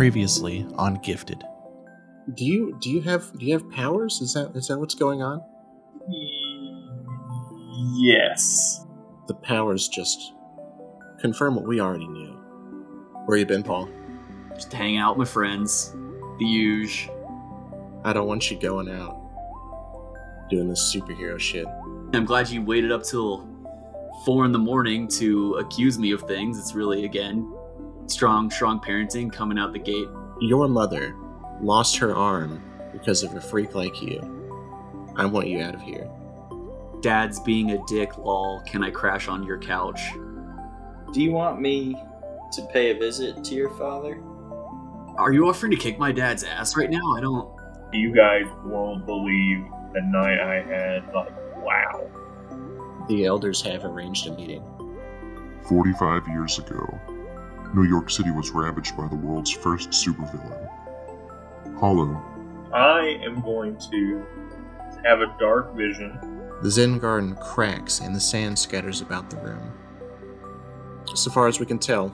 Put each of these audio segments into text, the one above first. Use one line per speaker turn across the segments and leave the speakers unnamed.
Previously on Gifted.
Do you do you have do you have powers? Is that is that what's going on?
Yes.
The powers just confirm what we already knew. Where you been, Paul?
Just hang out with my friends. The huge.
I don't want you going out doing this superhero shit.
I'm glad you waited up till four in the morning to accuse me of things. It's really again strong, strong parenting coming out the gate.
Your mother lost her arm because of a freak like you. I want you out of here.
Dad's being a dick, lol. Can I crash on your couch?
Do you want me to pay a visit to your father?
Are you offering to kick my dad's ass right now? I don't.
You guys won't believe the night I had. Like, wow.
The elders have arranged a meeting.
45 years ago, New York City was ravaged by the world's first supervillain. Hollow,
I am going to have a dark vision.
The Zen garden cracks and the sand scatters about the room. So far as we can tell,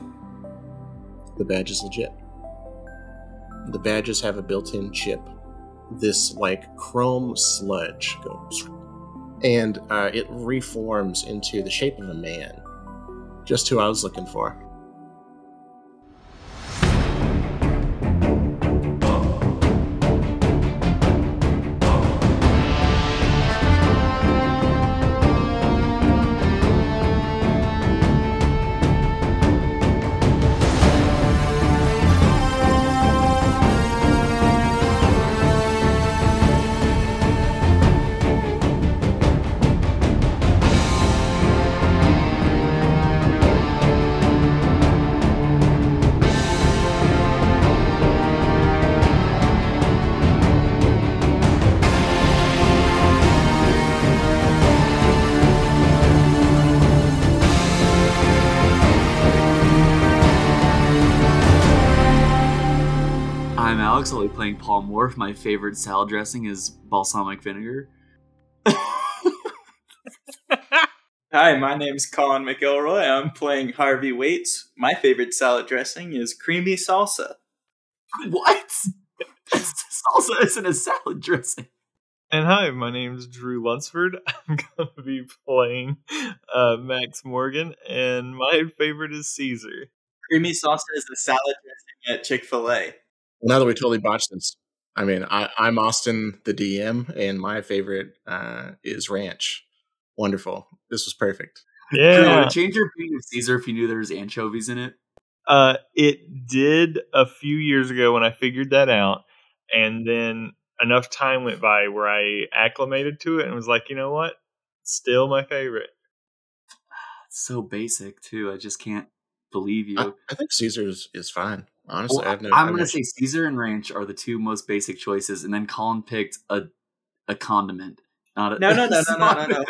the badge is legit. The badges have a built in chip. This, like, chrome sludge goes. And uh, it reforms into the shape of a man. Just who I was looking for.
Paul Moore. My favorite salad dressing is balsamic vinegar.
Hi, my name's Colin McElroy. I'm playing Harvey Waits. My favorite salad dressing is creamy salsa.
What? Salsa isn't a salad dressing.
And hi, my name is Drew Lunsford. I'm going to be playing uh, Max Morgan, and my favorite is Caesar.
Creamy salsa is a salad dressing at Chick fil A.
Now that we totally botched this, I mean, I, I'm Austin, the DM, and my favorite uh, is Ranch. Wonderful. This was perfect.
Yeah,
would change your opinion of Caesar if you knew there was anchovies in it.
uh, it did a few years ago when I figured that out, and then enough time went by where I acclimated to it and was like, you know what? Still my favorite.
It's so basic too. I just can't believe you.
I, I think Caesar's is fine. Honestly,
Well,
I have no. I
I'm
have
gonna
no-
say Caesar and ranch are the two most basic choices, and then Colin picked a a condiment, not a
No, no, no, no, no, no, no.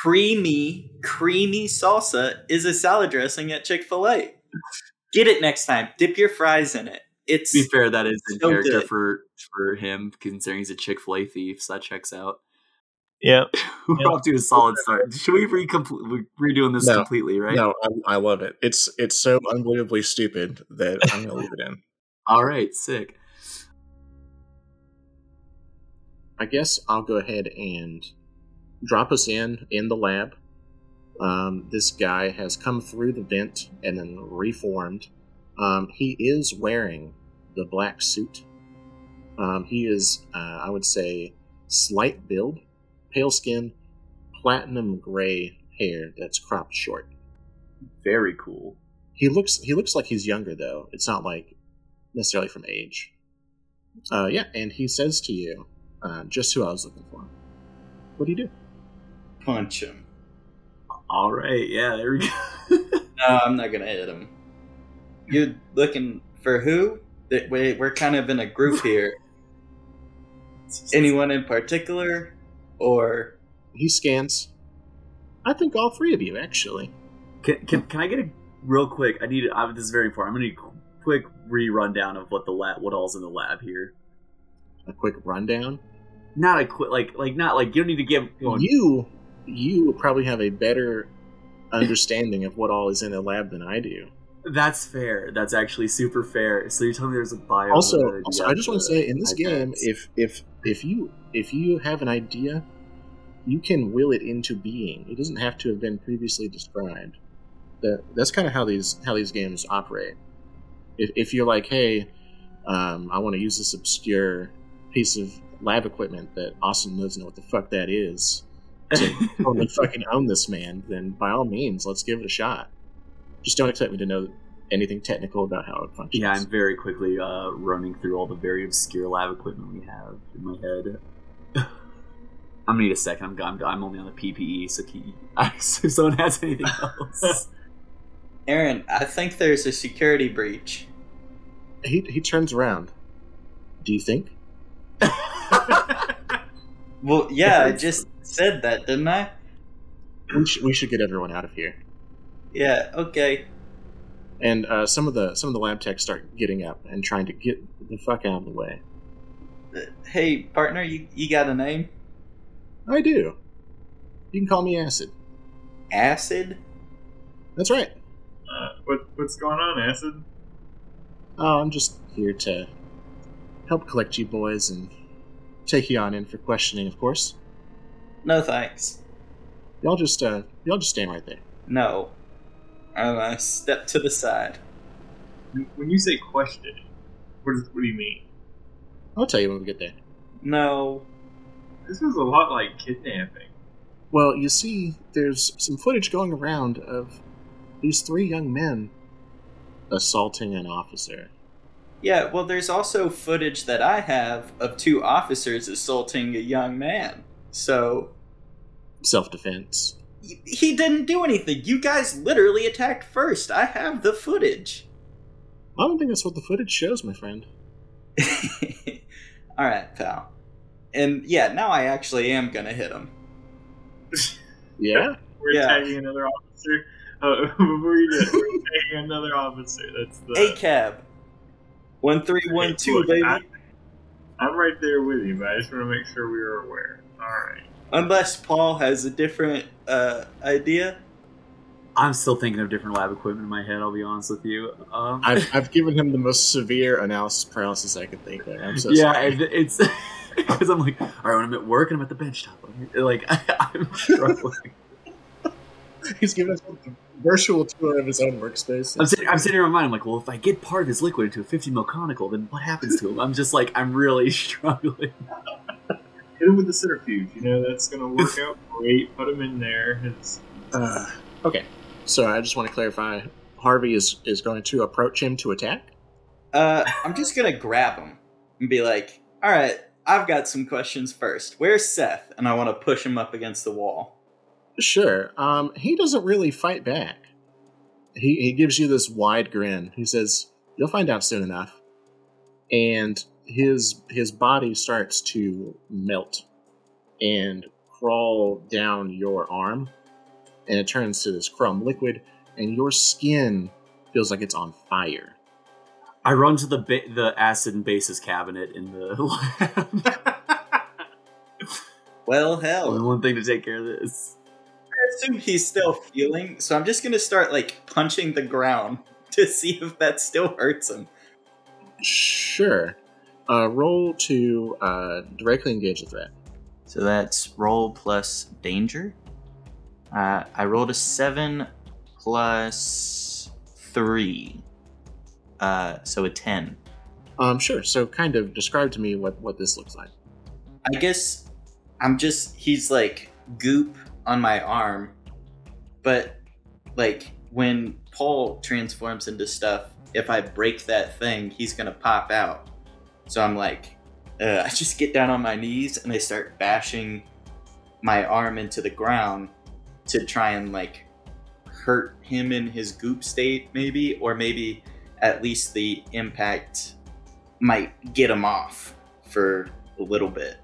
Creamy, creamy salsa is a salad dressing at Chick fil A. Get it next time. Dip your fries in it. It's
To be fair, that is in
So
character
good.
for for him, considering he's a Chick Fil A thief. So that checks out.
Yeah,
We're
Yeah.
off to a solid start. Should we recomplete? We're redoing this
No.
completely, right?
No, I, I love it. It's it's so unbelievably stupid that I'm gonna leave it in.
All right, sick.
I guess I'll go ahead and drop us in in the lab. Um, this guy has come through the vent and then reformed. Um, he is wearing the black suit. Um, he is, uh, I would say, slight build, pale skin, platinum gray hair that's cropped short.
Very cool.
He looks he looks like he's younger though. It's not like necessarily from age. Uh, yeah, and he says to you, uh, just who I was looking for. What do you do?
punch him.
All right, yeah, there we go.
No, I'm not gonna hit him. You're looking for who? That We're kind of in a group here. Anyone in particular, or
He scans. I think all three of you actually.
Can, can, can I get a real quick? I need. I, this is very important. I'm gonna need a quick re-rundown of what the lab, what all's in the lab here.
A quick rundown.
Not a quick, like, like not like you don't need to give. Going,
You you probably have a better understanding of what all is in the lab than I do.
That's fair. That's actually super fair. So you're telling me there's a bio.
Also, also I just want to say in this game,
iPads?
if if if you if you have an idea, you can will it into being. It doesn't have to have been previously described. That that's kind of how these how these games operate. If if you're like, hey, um, I want to use this obscure piece of lab equipment that Austin doesn't know what the fuck that is to totally fucking own this man, then by all means, let's give it a shot. Just don't expect me to know anything technical about how it functions.
Yeah, I'm very quickly uh, running through all the very obscure lab equipment we have in my head. I'm gonna need a second. I'm, I'm, I'm only on the PPE, so can you- if someone has anything else.
Aaron, I think there's a security breach.
he he turns around. Do you think?
Well, yeah, I just said that, didn't I?
We should, we should get everyone out of here.
Yeah, okay.
And uh, some of the some of the lab techs start getting up and trying to get the fuck out of the way.
Uh, Hey, partner, you, you got a name?
I do. You can call me Acid.
Acid?
That's right.
Uh, what what's going on, Acid?
Oh, I'm just here to help collect you boys and take you on in for questioning, of course.
No thanks.
Y'all just uh, y'all just stand right there.
No. I'm gonna step to the side.
When you say question, what, is, what do you mean?
I'll tell you when we get there.
No.
This was a lot like kidnapping.
Well, you see, there's some footage going around of these three young men assaulting an officer.
Yeah, well, there's also footage that I have of two officers assaulting a young man. So,
Self defense.
he didn't do anything. You guys literally attacked first. I have the footage.
I don't think that's what the footage shows, my friend.
Alright, pal. And yeah, now I actually am gonna hit him.
Yeah?
We're
Yeah.
tagging another officer. Uh, before you do we're tagging another officer. That's the.
A cab. 1312,
Look,
baby.
I, I'm right there with you, but I just want to make sure we are aware. All right.
Unless Paul has a different uh, idea.
I'm still thinking of different lab equipment in my head. I'll be honest with you. Um,
I've, I've given him the most severe analysis paralysis I could think of. I'm so
yeah,
sorry.
and it's because I'm like, all right, when I'm at work and I'm at the bench top, like I'm struggling.
He's giving us a virtual tour of his own workspace.
I'm sitting, I'm sitting in my mind. I'm like, well, if I get part of his liquid into a 50 mil conical, then what happens to him? I'm just like, I'm really struggling.
Hit him with the centrifuge. You know that's gonna work out great. Put him in there. It's
Uh, okay, so I just want to clarify. Harvey is, is going to approach him to attack.
Uh, I'm just gonna grab him and be like, alright, I've got some questions first. Where's Seth? And I want to push him up against the wall.
Sure. Um, he doesn't really fight back. He he gives you this wide grin. He says, "You'll find out soon enough." And his his body starts to melt and crawl down your arm, and it turns to this chrome liquid, and your skin feels like it's on fire.
I run to the ba- the acid and bases cabinet in the lab.
Well,
Only
hell.
one thing to take care of this.
I assume he's still feeling, so I'm just gonna start like punching the ground to see if that still hurts him.
Sure. Uh, roll to uh, directly engage the threat.
So that's roll plus danger. Uh, I rolled a seven plus three, uh, so a ten.
Um, sure. So, kind of describe to me what what this looks like.
I guess I'm just he's like goop on my arm, but like when Paul transforms into stuff, if I break that thing, he's gonna pop out. So I'm like, uh, I just get down on my knees and I start bashing my arm into the ground to try and like hurt him in his goop state, maybe, or maybe at least the impact might get him off for a little bit.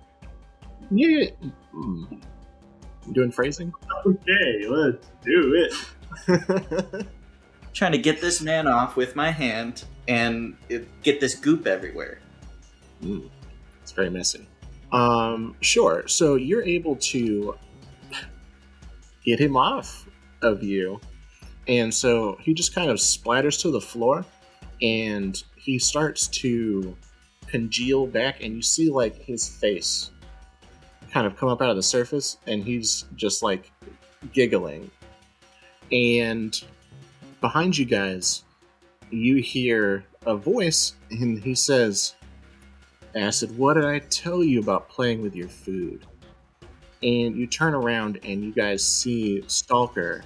Yeah. Hmm. You doing phrasing?
okay. Let's do it.
trying to get this man off with my hand and it- get this goop everywhere.
Hmm. It's very messy. Um, sure. So you're able to get him off of you, And so he just kind of splatters to the floor and he starts to congeal back, and you see like his face kind of come up out of the surface, and he's just like giggling. And behind you guys, you hear a voice, and he says, Acid, what did I tell you about playing with your food? And you turn around and you guys see Stalker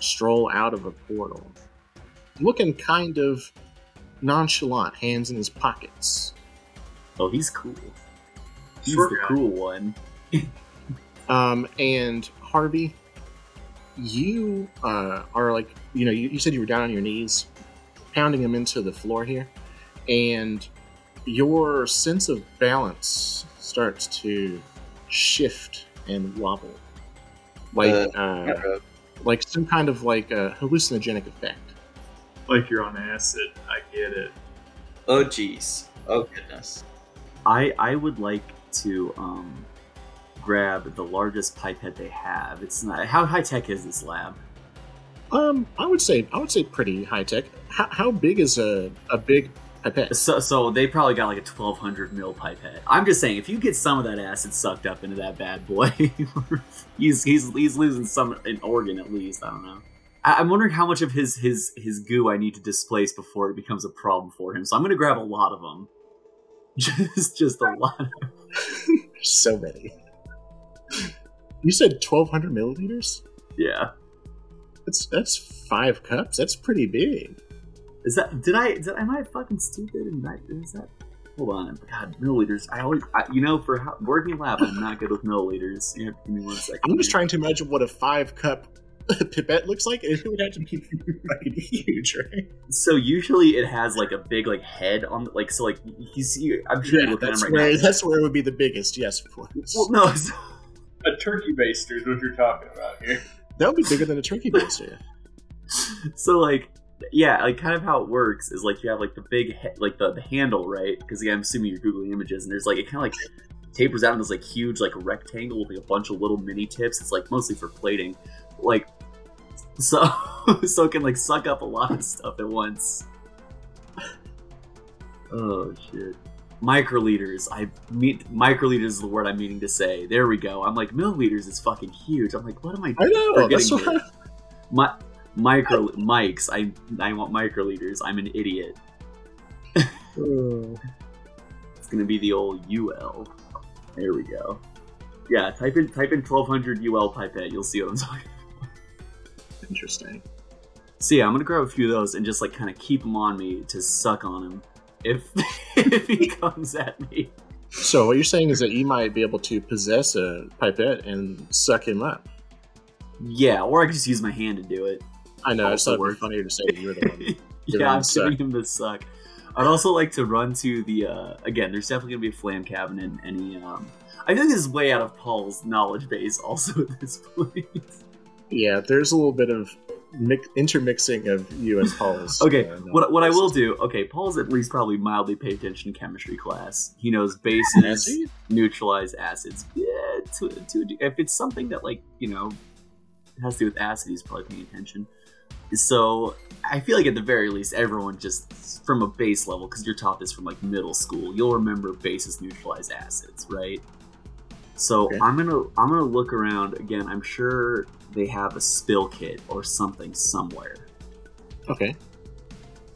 stroll out of a portal, looking kind of nonchalant, hands in his pockets.
Oh, he's cool. He's
Short
the
guy.
cool one.
Um, and Harvey, you uh, are like, you know, you, you said you were down on your knees, pounding him into the floor here, and your sense of balance starts to shift and wobble, like uh,
Uh,
like some kind of like a hallucinogenic effect.
Like you're on acid. I get it.
oh jeez. Oh goodness.
I I would like to um grab the largest pipette they have. It's not how high tech is this lab?
Um, I would say I would say pretty high tech. How, how big is a a big pipette?
So so they probably got like a twelve hundred mil pipette. I'm just saying, if you get some of that acid sucked up into that bad boy, he's he's he's losing some an organ at least. I don't know. I, I'm wondering how much of his his his goo I need to displace before it becomes a problem for him. So I'm gonna grab a lot of them. Just just a lot.
so many. You said twelve hundred milliliters.
Yeah.
That's that's five cups. That's pretty big.
Is that did I did am I fucking stupid and that is that hold on God milliliters I always I, you know for how, working lab I'm not good with milliliters you have to give me one second
I'm just trying to imagine what a five cup pipette looks like. It would have to be fucking huge, right?
so usually it has like a big like head on like so like you see. I'm sure you're looking at
that's
him right
where
now
that's where it would be the biggest. Yes, of course.
well no so-
A turkey baster is what you're talking about here.
that would be bigger than a turkey baster.
so like yeah like kind of how it works is like you have like the big he- like the, the handle right because again i'm assuming you're googling images and there's like it kind of like tapers out in this like huge like rectangle with like a bunch of little mini tips it's like mostly for plating like so so it can like suck up a lot of stuff at once oh shit microliters i mean microliters is the word i'm meaning to say there we go i'm like milliliters is fucking huge i'm like what am i
I know. That's what.
My micro mics. I I want microliters. I'm an idiot.
Oh.
It's gonna be the old UL. There we go. Yeah, type in type in 1200 UL pipette. You'll see what I'm talking.
Interesting.
So yeah, I'm gonna grab a few of those and just like kind of keep them on me to suck on him if if he comes at me.
So what you're saying is that you might be able to possess a pipette and suck him up.
Yeah, or I could just use my hand to do it.
I know. I just thought
Also
it'd be funnier to say you were the one. Give
yeah, I'm
the suck.
giving him the suck. I'd also like to run to the uh, again. There's definitely gonna be a flam cabinet. and Any, um, I think this is way out of Paul's knowledge base. Also at this point.
Yeah, there's a little bit of mix, intermixing of you and Paul's.
okay,
uh,
what what I will do? Okay, Paul's at least probably mildly paid attention in chemistry class. He knows bases, neutralize acids. Yeah, to, to if it's something that like you know has to do with acid, he's probably paying attention. So I feel like at the very least, everyone just from a base level, because you're taught this from like middle school, you'll remember bases neutralize acids, right? So
Okay.
I'm gonna I'm gonna look around again. I'm sure they have a spill kit or something somewhere.
Okay.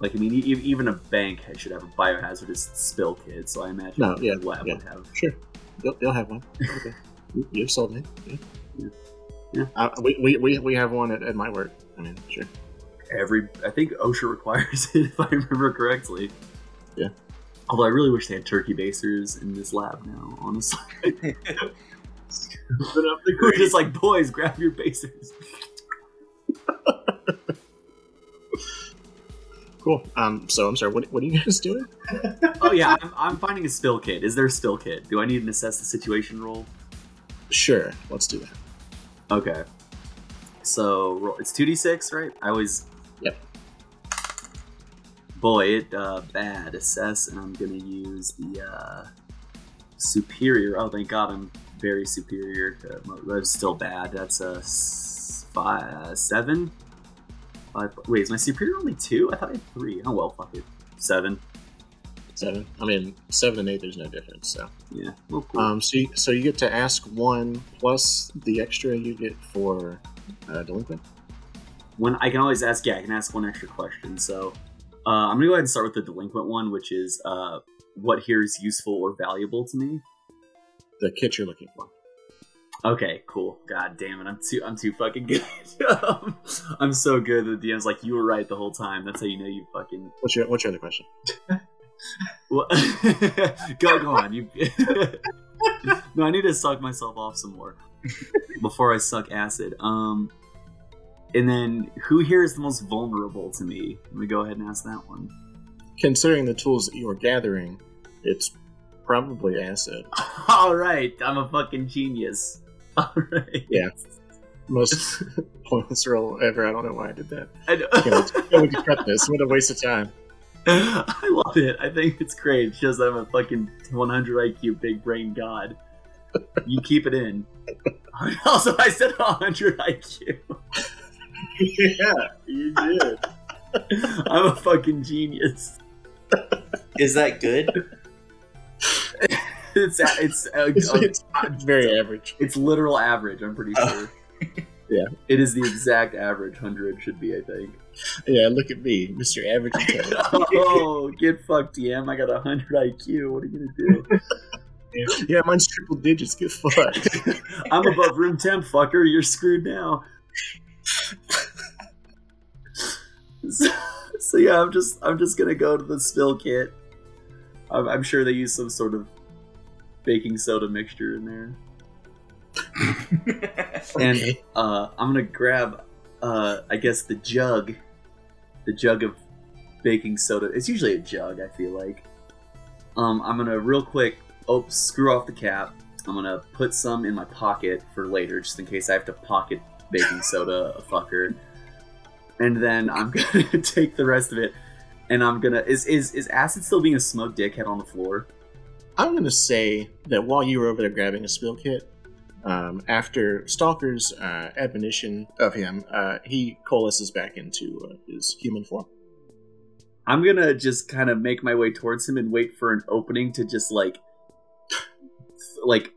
Like I mean, e- even a bank should have a biohazardous spill kit. So I imagine
No, yeah,
lab
yeah.
would have.
Sure. You'll, you'll have one. Okay. You- You've sold me. Yeah.
Yeah. Yeah.
Uh, we, we, we, we have one at, at my work. I mean, sure.
Every I think OSHA requires it if I remember correctly.
Yeah.
Although I really wish they had turkey basers in this lab now. Honestly,
Open up the
we're
grate.
just like boys, grab your basers.
Cool. Um. So I'm sorry. What, what are you guys doing?
Oh yeah, I'm, I'm finding a spill kit. Is there a spill kit? Do I need an assess the situation roll?
Sure. Let's do that.
Okay. So roll, it's two d six, right? I always.
Yep.
Boy, it uh, bad assess, and I'm gonna use the uh, superior. Oh, thank God, I'm very superior. To, that's still bad. That's a five, seven. Five. Wait, is my superior only two? I thought I had three. Oh well, fuck it. Seven.
Seven. I mean, seven and eight. There's no difference. So,
Yeah. Well, cool.
um, so you, so you get to ask one plus the extra you get for uh, delinquent.
when I can always ask, yeah, I can ask one extra question. So uh, I'm gonna go ahead and start with the delinquent one, which is uh, what here is useful or valuable to me.
The kit you're looking for.
Okay, cool. God damn it, I'm too I'm too fucking good. I'm so good that the DM's like you were right the whole time. That's how you know you fucking.
What's your What's your other question?
Go go on. You. no, I need to suck myself off some more before I suck acid. Um, and then who here is the most vulnerable to me? Let me go ahead and ask that one.
Considering the tools that you are gathering, it's probably acid.
All right, I'm a fucking genius. All right.
Yeah. Most pointless roll ever. I don't know why I did that.
I, know.
Can't wait to, can't cut this. What a waste of time.
I love it. I think it's great. It shows that I'm a fucking 100 IQ big brain god. You keep it in. Also, I said 100 IQ.
yeah, you did.
I'm a fucking genius.
Is that good?
It's it's uh,
It's,
uh,
it's very average.
it's literal average. I'm pretty
Oh.
sure.
Yeah.
It is the exact average. Hundred should be, I think.
Yeah, look at me, Mr. Average
oh, get fucked, DM. I got a hundred IQ. What are you gonna do?
yeah, mine's triple digits. Get fucked.
I'm above room temp, fucker. You're screwed now. so, so yeah, I'm just I'm just gonna go to the spill kit. I'm, I'm sure they use some sort of baking soda mixture in there, and uh, I'm gonna grab uh, I guess the jug, the jug of baking soda. It's usually a jug. I feel like. Um, I'm gonna real quick. Oh, screw off the cap. I'm gonna put some in my pocket for later, just in case I have to pocket baking soda, a fucker. And then I'm gonna take the rest of it, and I'm gonna is is is acid still being a smug dickhead on the floor?
I'm to say that while you were over there grabbing a spill kit, um, after Stalker's uh, admonition of him, uh, he coalesces back into uh, his human form.
I'm gonna just kind of make my way towards him and wait for an opening to just like, like,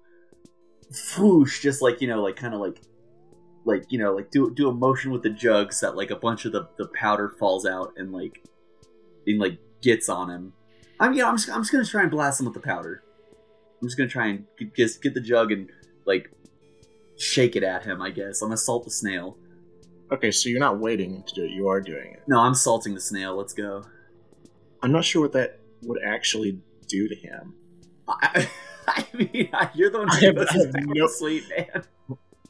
whoosh, just like you know, like kind of like, like you know, like do do a motion with the jugs so that like a bunch of the the powder falls out and like, and like gets on him. I'm you know I'm just I'm just gonna try and blast him with the powder. I'm just gonna try and get get, get the jug and like shake it at him. I guess I'm gonna salt the snail.
Okay, so you're not waiting to do it, you are doing it.
No, I'm salting the snail. Let's go.
I'm not sure what that would actually do to him.
I, I mean, you're the one
I
who
I
his
have no-
sleep, man.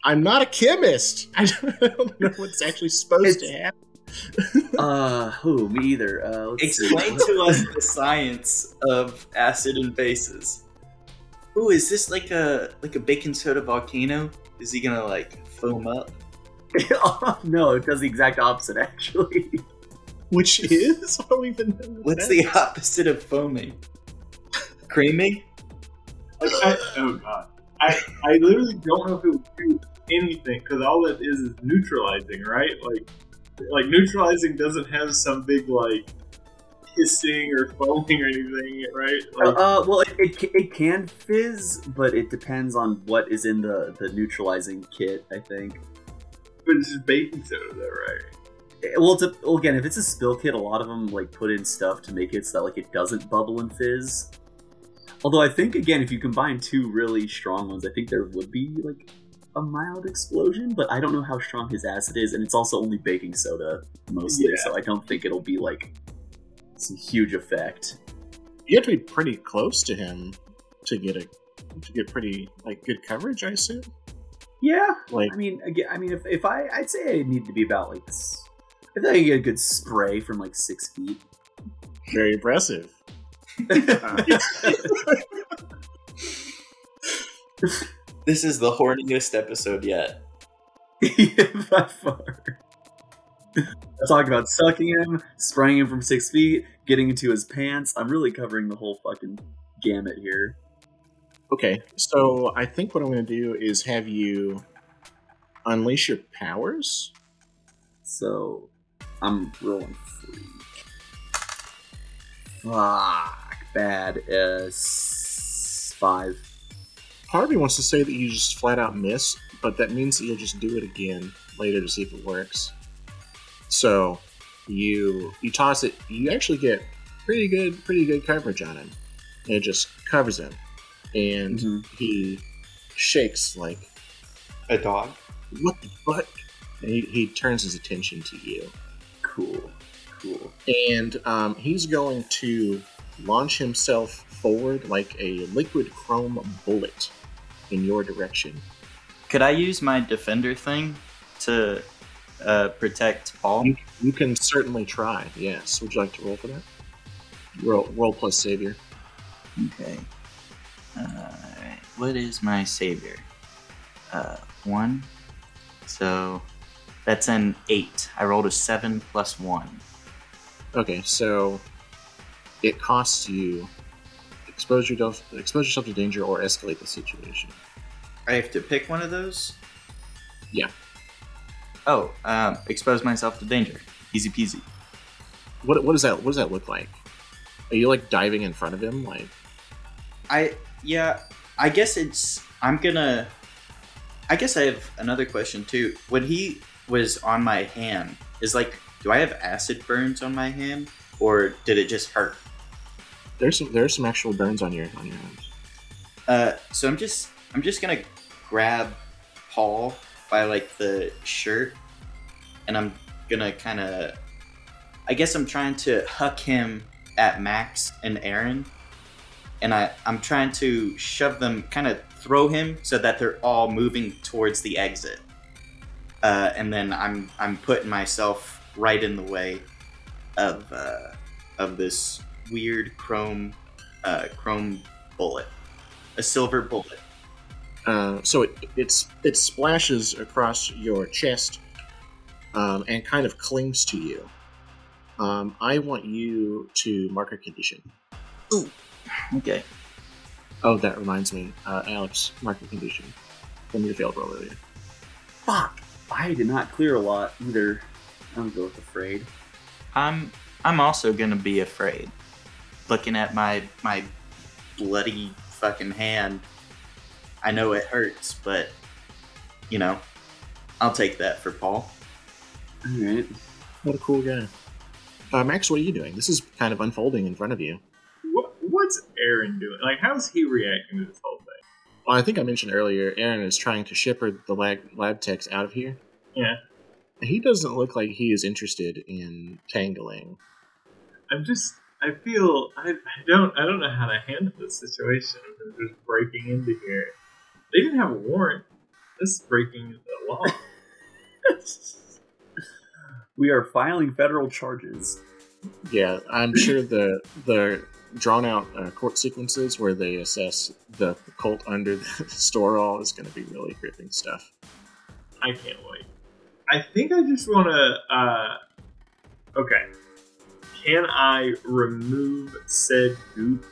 I'm not a chemist. I don't know what's actually supposed to happen.
Uh, who? Me either. Uh.
Explain to us the science of acid and bases. Ooh, is this like a like a baking soda volcano? Is he gonna like foam up?
oh, no, it does the exact opposite, actually.
Which is? I don't even know.
What's the opposite of foaming? Creaming?
Like, I, oh god, I I literally don't know if it would do anything because all it is is neutralizing, right? Like, like neutralizing doesn't have some big like hissing or foaming or anything, right? Like,
Uh, well, it, it, it can fizz, but it depends on what is in the, the neutralizing kit, I think.
but it's just baking soda, though, right?
Eh, Well, it's a, well, again, if it's a spill kit, a lot of them like put in stuff to make it so that like it doesn't bubble and fizz. Although I think again, if you combine two really strong ones, I think there would be like a mild explosion. But I don't know how strong his acid is, and it's also only baking soda mostly,
Yeah.
so I don't think it'll be like some huge effect.
You have to be pretty close to him to get a to get pretty like good coverage. I assume.
Yeah,
Like
I mean, again, I mean, if, if I, I'd say I need to be about like, s- I think I get a good spray from like six feet.
very impressive.
This is the horniest episode yet.
By far. I Talk about sucking him, spraying him from six feet, getting into his pants. I'm really covering the whole fucking gamut here.
Okay, so I think what I'm going to do is have you unleash your powers.
So, I'm rolling free. Fuck. Bad is five.
Part of me wants to say that you just flat out miss, but that means that you'll just do it again later to see if it works. So you you toss it. You actually get pretty good pretty good coverage on him. And it just covers him, and
Mhm.
he shakes like
A dog.
what the fuck. And he, he turns his attention to you,
Cool. Cool.
and um, he's going to launch himself forward like a liquid chrome bullet in your direction.
Could I use my defender thing to uh, protect Paul?
You, you can certainly try. Yes. Would you like to roll for that? Roll, roll plus savior.
Okay. Alright. What is my savior? Uh, one. So that's an eight. I rolled a seven plus one.
Okay, so it costs you expose yourself expose yourself to danger or escalate the situation.
I have to pick one of those. Yeah.
Oh, um, expose myself to danger. Easy peasy.
What what does that what does that look like? Are you like diving in front of him? Like
I yeah. I guess it's. I'm gonna. I guess I have another question too. When he was on my hand, is like, do I have acid burns on my hand, or did it just hurt?
There's some there's some actual burns on your on your hands.
Uh, so I'm just I'm just gonna grab Paul by like the shirt, and I'm gonna kind of. I guess I'm trying to huck him at Max and Aaron, and I I'm trying to shove them, kind of throw him so that they're all moving towards the exit. Uh, and then I'm I'm putting myself right in the way of uh, of this weird chrome uh, chrome bullet a silver bullet.
Uh, so it it's it splashes across your chest um, and kind of clings to you. Um, I want you to mark a condition. Ooh.
Okay.
Oh, that reminds me, uh, Alex, mark a condition from your failed roll earlier.
Fuck. I did not clear a lot either. I'm gonna go with afraid.
I'm I'm also gonna be afraid. Looking at my my
bloody fucking hand. I know it hurts, but you know, I'll take that for Paul.
Alright.
What a cool guy. Uh, Max, what are you doing? This is kind of unfolding in front of you.
What, what's Aaron doing? Like, how's he reacting to this whole thing?
Well, I think I mentioned earlier, Aaron is trying to shepherd the lab, lab techs out of here.
Yeah.
He doesn't look like he is interested in tangling.
I'm just. I feel I, I don't I don't know how to handle this situation. of them just breaking into here. They didn't have a warrant. This is breaking the law.
We are filing federal charges.
Yeah, I'm sure the the drawn out uh, court sequences where they assess the cult under the store all is going to be really gripping stuff.
I can't wait. I think I just want to. Uh, okay. Can I remove said goop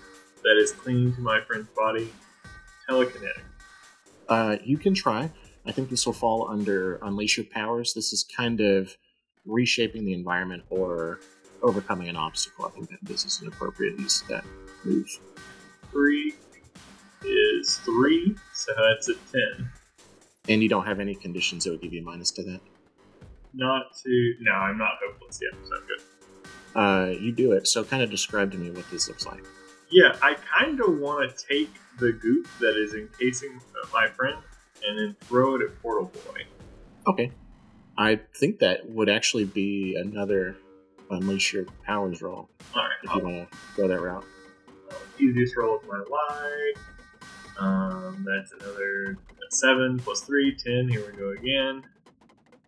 that is clinging to my friend's body? Telekinetic.
Uh, you can try. I think this will fall under unleash your powers. This is kind of reshaping the environment or overcoming an obstacle. I think that this is an appropriate use of that move.
Three is three, so that's a ten.
And you don't have any conditions that would give you a minus to that.
Not to. No, I'm not hopeless yet, so I'm good.
Uh, you do it. So, kind of describe to me what this looks like.
Yeah, I kind of want to take the goop that is encasing my friend and then throw it at Portal Boy.
Okay. I think that would actually be another unleash your powers roll
Alright,
if you want to go that route.
easiest roll of my life. Um, that's another seven plus three, ten. Here we go again.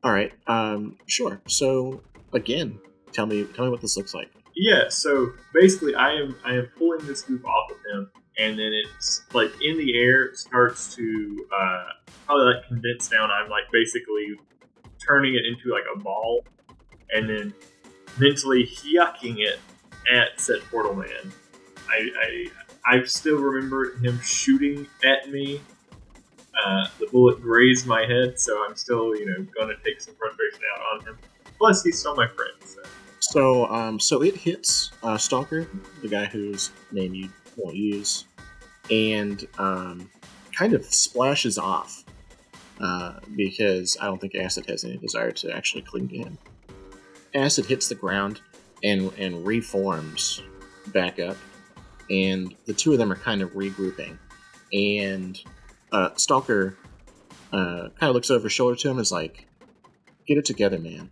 All right. Um, sure. So again, tell me, tell me what this looks like.
Yeah, so basically, I am I am pulling this goop off of him, and then it's like in the air it starts to uh, probably like condense down. I'm like basically turning it into like a ball, and then mentally yucking it at said portal man. I I, I still remember him shooting at me. Uh, the bullet grazed my head, so I'm still you know to take some frustration out on him. Plus, he's still my friend, so
um, so it hits uh, Stalker, the guy whose name you won't use, and um, kind of splashes off uh, because I don't think Acid has any desire to actually cling to him. Acid hits the ground and and reforms back up, and the two of them are kind of regrouping, and uh, Stalker uh, kind of looks over his shoulder to him and is like, "Get it together, man."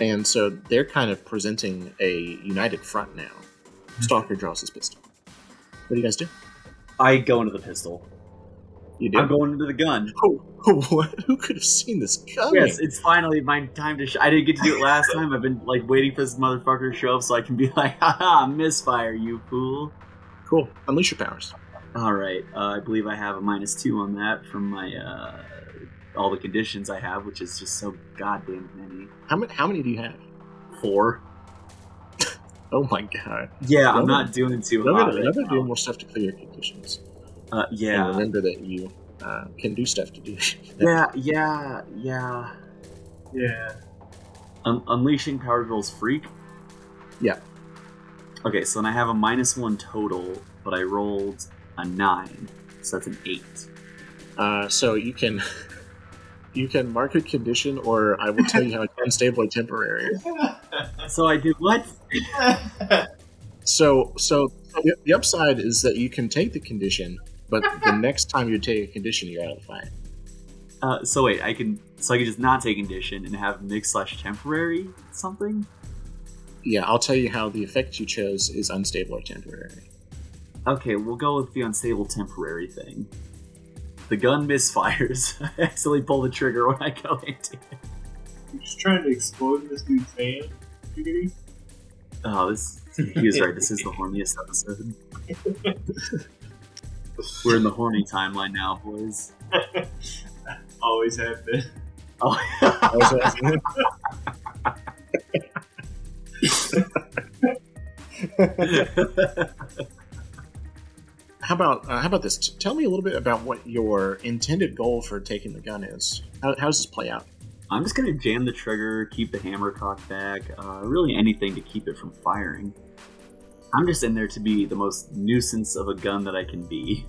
And so they're kind of presenting a united front now. Stalker draws his pistol. What do you guys do?
I go into the pistol.
You do.
I'm going into the gun.
Oh, what? Who could have seen this coming?
Yes, it's finally my time to. Sh- I didn't get to do it last time. I've been like waiting for this motherfucker to show up so I can be like, haha, misfire, you fool.
cool. Unleash your powers.
All right, uh, I believe I have a minus two on that from my uh, all the conditions I have, which is just so goddamn many.
How many? How many do you have?
Four.
Oh my god!
Yeah, I'm
Remember-
not doing too
I'm
hot.
gonna,
right
I'm gonna do more stuff to clear your conditions.
Uh,
And
yeah,
remember that you uh, can do stuff to do. that.
yeah, yeah, yeah.
Yeah.
Un- unleashing power drills freak.
Yeah.
Okay, so then I have a minus one total, but I rolled a nine, so that's an eight.
Uh, so you can you can mark a condition, or I will tell you how it's unstable or temporary.
So I did what?
So so the, the upside is that you can take the condition, but the next time you take a condition, you're out of the fight.
Uh, so wait, I can so I can just not take condition and have mix slash temporary something.
Yeah, I'll tell you how the effect you chose is unstable or temporary.
Okay, we'll go with the unstable temporary thing. The gun misfires. I accidentally pull the trigger when I go into it.
You're just trying to explode in this dude's. Giggity.
Oh, this he was right. This is the horniest episode. We're in the horny timeline now, boys.
Always have been.
Oh,
How about uh, how about this? T- tell me a little bit about what your intended goal for taking the gun is. How, how does this play out?
I'm just gonna jam the trigger, keep the hammer cocked back, uh, really anything to keep it from firing. I'm just in there to be the most nuisance of a gun that I can be.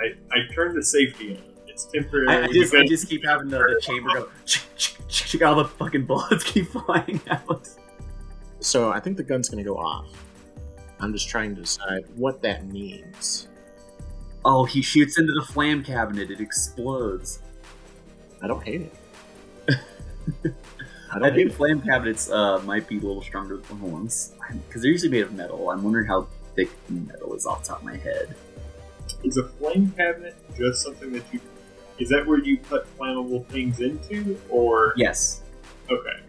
I, I turned the safety on. It's temporary.
I, I just I just keep having the, the chamber go. all the fucking bullets keep flying out.
So I think the gun's going to go off. I'm just trying to decide what that means.
Oh, he shoots into the flame cabinet. It explodes.
I don't hate it. I
I
don't hate
think
it.
flame cabinets uh, might be a little stronger than the horns because they're usually made of metal. I'm wondering how thick the metal is off the top of my head.
Is a flame cabinet just something that you? Is that where you put flammable things into, or
Yes,
okay?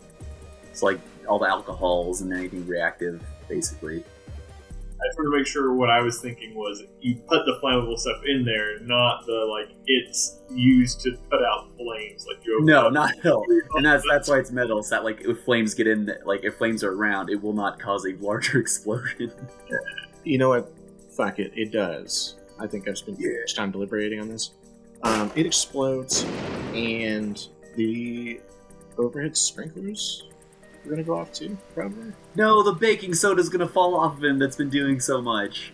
it's like all the alcohols and anything reactive, basically.
I just want to make sure what I was thinking was you put the flammable stuff in there, not the like it's used to put out flames. Like you
No, not at all. And that's that's why it's metal. It's that like if flames get in, like if flames are around, it will not cause a larger explosion.
You know what? Fuck it. It does. I think I've spent too much time deliberating on this. Um, it explodes, and the overhead sprinklers are going to go off too, probably.
no, the baking soda's gonna fall off of him. That's been doing so much.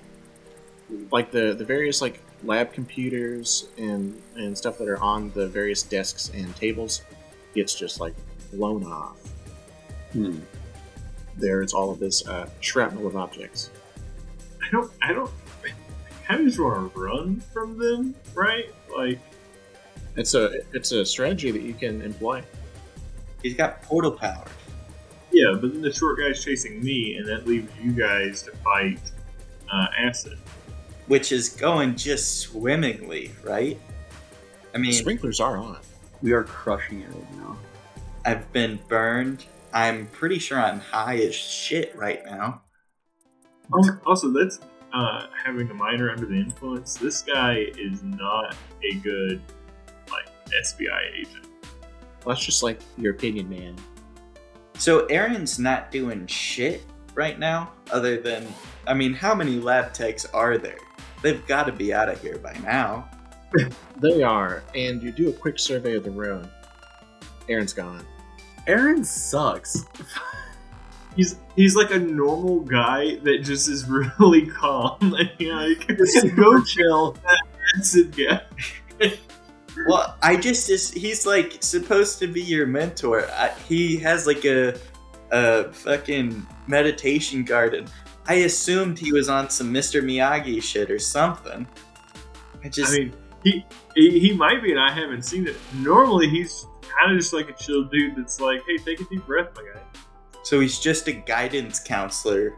Like the the various like lab computers and and stuff that are on the various desks and tables gets just like blown off.
Hmm.
There is all of this uh, shrapnel of objects.
I don't. I don't. I kind of just want to run from them, right? Like
It's a it's a strategy that you can employ.
He's got portal power.
Yeah, but then the short guy's chasing me, and that leaves you guys to fight uh, acid.
which is going just swimmingly, right? I mean,
Sprinklers are on.
We are crushing it right now.
I've been burned. I'm pretty sure I'm high as shit right now.
Also, also that's uh, having a minor under the influence. This guy is not a good like SBI agent.
Well, that's just like your opinion, man.
So Aaron's not doing shit right now, other than, I mean, how many lab techs are there? They've got to be out of here by now.
They are, and you do a quick survey of the room. Aaron's gone.
Aaron sucks.
he's he's like a normal guy that just is really calm. And you're like, go chill. That acid guy.
Well, I just, just he's like supposed to be your mentor. I, he has like a a fucking meditation garden. I assumed he was on some Mr. Miyagi shit or something. I just
I mean, he, he might be, and I haven't seen it. Normally, he's kind of just like a chill dude that's like, "Hey, take a deep breath, my guy."
so he's just a guidance counselor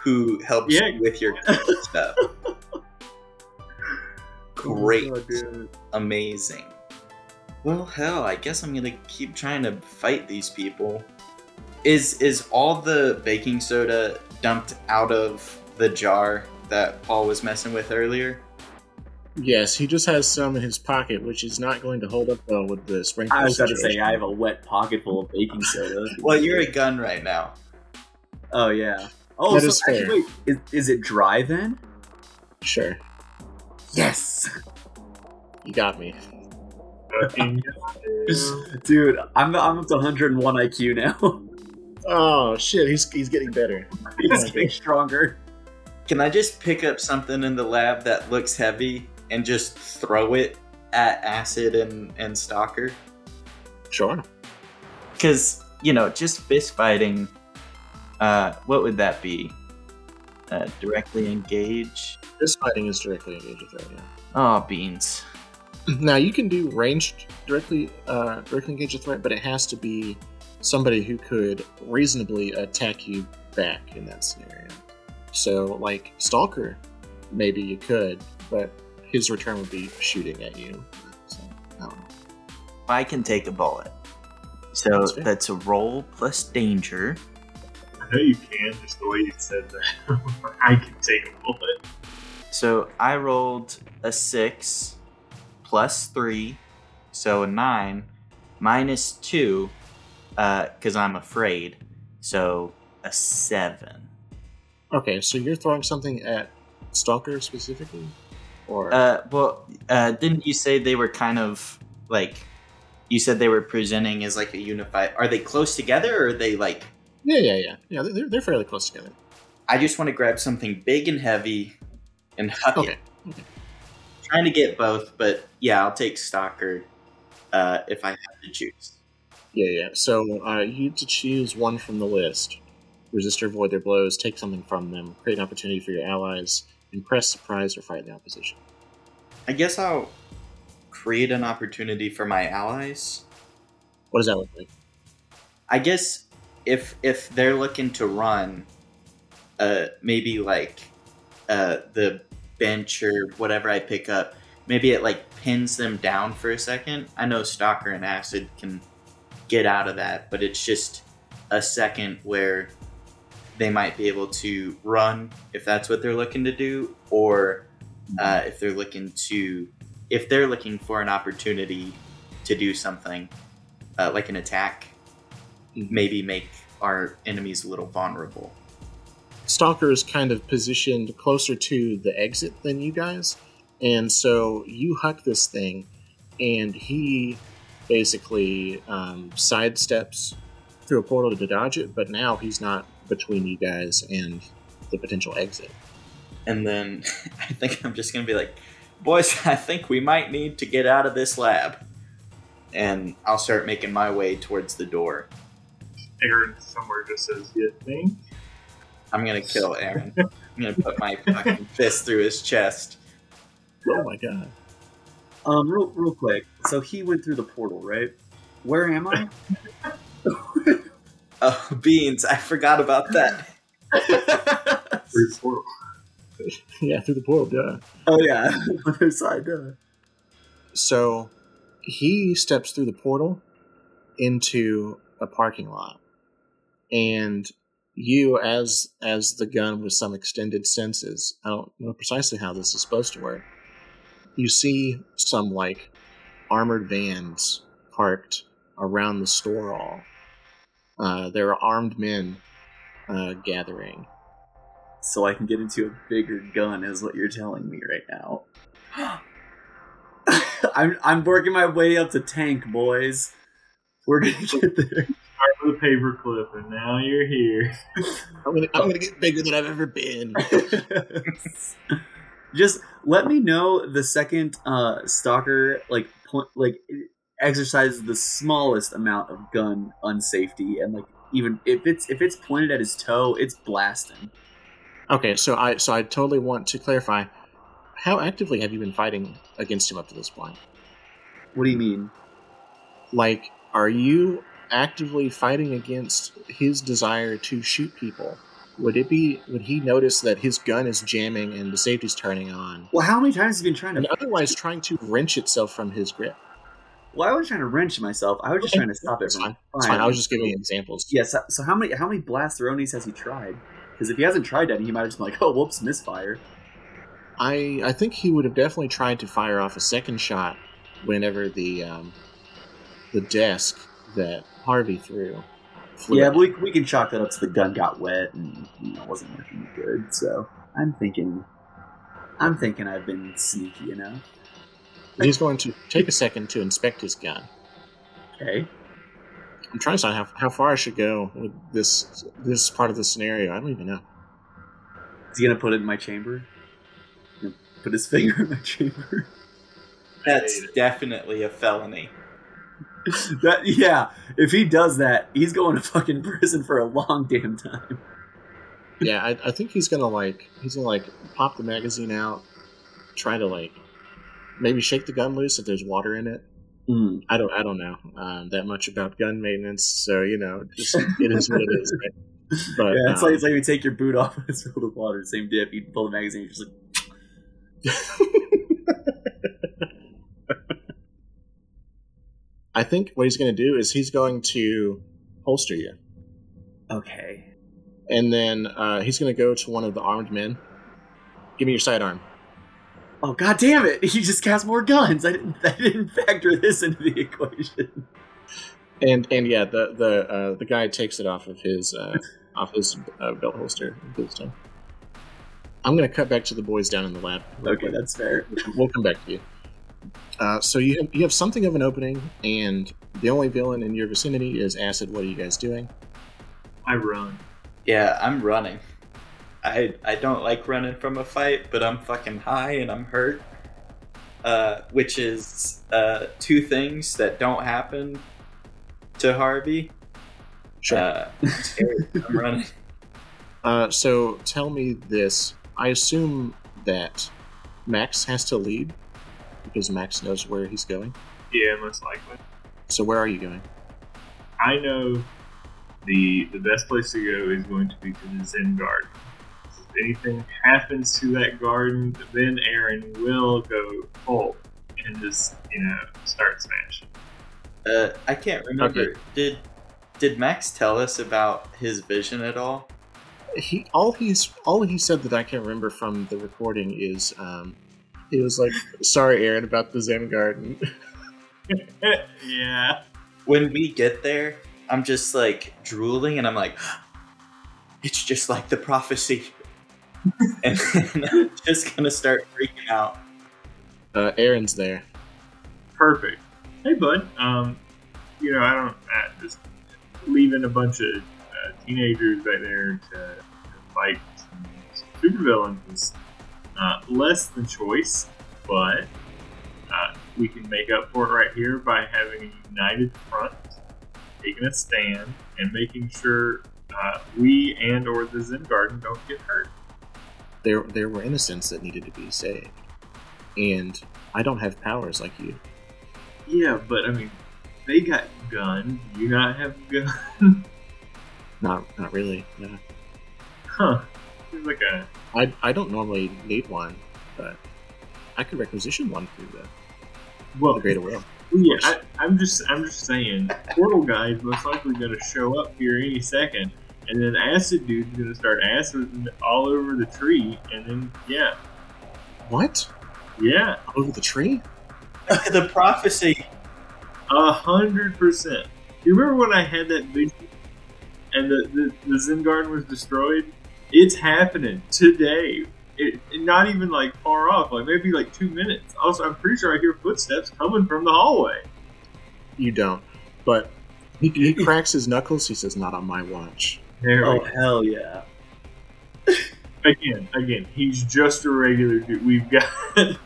who helps
Yeah.
you with your stuff. Great.
Oh.
Amazing. Well, hell, I guess I'm gonna keep trying to fight these people. Is is all the baking soda dumped out of the jar that Paul was messing with earlier?
Yes, he just has some in his pocket, which is not going to hold up well with the sprinkler
I was about to say I have a wet pocket full of baking soda.
Well, you're a gun right now.
Oh yeah. Oh,
That
so
is
actually, wait, is, is it dry then?
Sure,
Yes,
you got me.
Dude. I'm I'm up to 101 IQ now.
Oh shit, he's he's getting better.
He's getting stronger.
Can I just pick up something in the lab that looks heavy and just throw it at Acid and, and Stalker?
Sure.
Because, you know, just fist fighting, uh, what would that be? Uh, directly engage?
This fighting is directly engaged with threat. Yeah.
Oh, beans.
Now you can do ranged directly uh, directly engage a threat, but it has to be somebody who could reasonably attack you back in that scenario. So, like Stalker, maybe you could, but his return would be shooting at you. So, I don't know.
I can take a bullet. So
That's
that's a roll plus danger.
I know you can, just the way you said that. I can take a bullet.
So I rolled a six plus three, so a nine, minus two, because I'm afraid. So a seven.
Okay, so you're throwing something at Stalker specifically, or
Uh, well, uh, didn't you say they were kind of like? You said they were presenting as like a unified. Are they close together, or are they like?
Yeah, yeah, yeah, yeah. They're, they're fairly close together.
I just want to grab something big and heavy and huck
Okay.
it. Trying to get both, but yeah, I'll take Stalker uh, if I have to choose.
Yeah, yeah. So uh, you to choose one from the list. Resist or avoid their blows, take something from them, create an opportunity for your allies, impress, surprise, or fight the opposition.
I guess I'll create an opportunity for my allies.
What does that look like?
I guess if if they're looking to run, uh, maybe like uh, the bench or whatever I pick up, maybe it like pins them down for a second. I know Stalker and Acid can get out of that, but it's just a second where they might be able to run if that's what they're looking to do, or uh, if they're looking to if they're looking for an opportunity to do something uh, like an attack maybe make our enemies a little vulnerable.
Stalker is kind of positioned closer to the exit than you guys, and so you huck this thing, and he basically um, sidesteps through a portal to dodge it, but now he's not between you guys and the potential exit.
And then I think I'm just gonna be like, boys, I think we might need to get out of this lab. And I'll start making my way towards the door.
Aaron somewhere just says, "You think?"
I'm gonna kill Aaron. I'm gonna put my fucking fist through his chest.
Oh my god!
Um, real real quick. So he went through the portal, right? Where am I?
Oh, beans! I forgot about that.
Through the portal.
yeah, through the portal, duh.
oh yeah, other side. Uh.
So he steps through the portal into a parking lot, and you, as as the gun with some extended senses, I don't know precisely how this is supposed to work. You see some like armored vans parked around the store all. Uh, there are armed men uh, gathering.
So I can get into a bigger gun, is what you're telling me right now. I'm I'm working my way up to tank, boys. We're gonna get there.
With a paperclip, and now you're here.
I'm gonna, I'm gonna get bigger than I've ever been.
Just let me know the second uh, stalker like point like exercises the smallest amount of gun unsafety and like even if it's if it's pointed at his toe, it's blasting.
Okay, so I so I totally want to clarify. How actively have you been fighting against him up to this point?
What do you mean?
Like, are you actively fighting against his desire to shoot people? Would it be? Would he notice that his gun is jamming and the safety's turning on,
Well, how many times has he been trying
and
to?
otherwise trying to wrench itself from his grip?
Well, I was trying to wrench myself. I was just trying to stop it from.
fine. It's fine. I was just giving examples.
Yes. so, so how many how many blasteronies has he tried? Because if he hasn't tried any, he might have just been like, oh, whoops, misfire.
I I think he would have definitely tried to fire off a second shot whenever the um, the desk that Harvey threw. flew
Yeah, but we, we can chalk that up to the gun got wet and you know wasn't working good. So I'm thinking, I'm thinking I've been sneaky enough.
He's going to take a second to inspect his gun.
Okay.
I'm trying to decide how, how far I should go with this this part of the scenario. I don't even know.
Is he gonna put it in my chamber? Put his finger in my chamber.
That's definitely a felony.
that yeah. If he does that, he's going to fucking prison for a long damn time.
Yeah, I, I think he's gonna like he's gonna like pop the magazine out, try to like maybe shake the gun loose if there's water in it.
Mm.
I don't I don't know um, that much about gun maintenance, so you know just, it is what it is. Right? But
yeah, it's
um,
like it's like you take your boot off and it's filled with water. Same dip. You pull the magazine. You're just like,
I think what he's going to do is he's going to holster you,
okay.
and then uh, he's going to go to one of the armed men. Give me your sidearm.
Oh god damn it! He just cast more guns. I didn't. I didn't factor this into the equation.
And and yeah, the the uh, the guy takes it off of his uh, off his uh, belt holster. and gives it to him. I'm going to cut back to the boys down in the lab.
Okay,
quick.
that's fair.
we'll come back to you. Uh, so you have, you have something of an opening, and the only villain in your vicinity is Acid. What are you guys doing?
I run.
Yeah, I'm running. I I don't like running from a fight, but I'm fucking high and I'm hurt. Uh, which is uh, two things that don't happen to Harvey.
Sure.
Uh, I'm running.
Uh, so tell me this. I assume that Max has to lead because Max knows where he's going.
Yeah, most likely.
So where are you going?
I know the the best place to go is going to be to the Zen Garden. If anything happens to that garden, then Aaron will go Hulk and just you know start smashing.
Uh, I can't remember.
Okay.
Did did Max tell us about his vision at all?
He all he's all he said that I can't remember from the recording is um, he was like, "Sorry, Aaron, about the Zen Garden."
yeah.
When we get there, I'm just like drooling, and I'm like, it's just like the prophecy, and then I'm just gonna start freaking out.
Uh, Aaron's there.
Perfect. Hey, bud. Um, you know, I don't uh, just leaving a bunch of uh, teenagers back there to, to fight some supervillains is uh, less than choice, but uh, we can make up for it right here by having a united front, taking a stand, and making sure uh, we and or the Zen Garden don't get hurt.
There, there were innocents that needed to be saved, and I don't have powers like you.
Yeah, but I mean, they got guns. You not have guns?
Not, not really. No.
huh? Seems like a
I, I don't normally need one, but I could requisition one for the,
well.
the greater will.
Yeah, I, I'm just I'm just saying, Portal guy is most likely going to show up here any second, and then Acid Dude's going to start acid all over the tree, and then yeah,
What?
yeah,
Over the tree?
the prophecy.
a hundred percent. You remember when I had that vision, and the the, the Zen Garden was destroyed? It's happening today. It, it- not even like far off, like maybe like two minutes. Also, I'm pretty sure I hear footsteps coming from the hallway.
You don't. But He, he cracks his knuckles. He says, "Not on my watch."
There
Oh hell yeah!
again, again, he's just a regular dude. We've got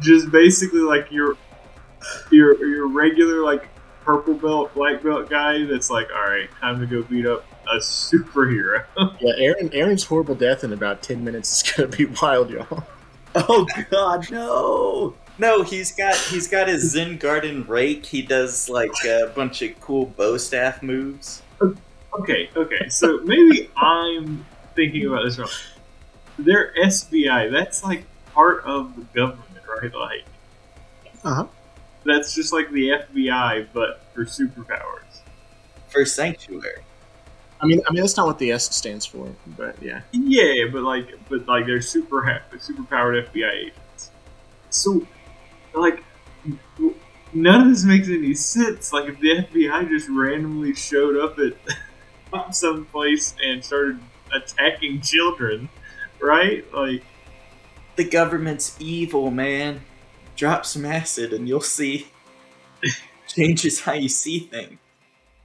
just basically like your your your regular like purple belt, black belt guy. That's like, all right, time to go beat up a superhero.
Yeah, Aaron. Aaron's horrible death in about ten minutes is gonna be wild, y'all.
Oh god, no!
No, he's got he's got his Zen Garden rake. He does like a bunch of cool bow staff moves.
okay, okay, so maybe I'm thinking about this wrong. They're SBI. That's like part of the government, right? Like,
Uh-huh.
That's just like the FBI, but for superpowers.
For Sanctuary.
I mean, I mean that's not what the S stands for, but yeah.
Yeah, but like, but like, they're super super powered FBI agents. So, like, none of this makes any sense. Like, if the FBI just randomly showed up at some place and started attacking children, right? Like,
The government's evil, man. Drop some acid and you'll see. Changes how you see things.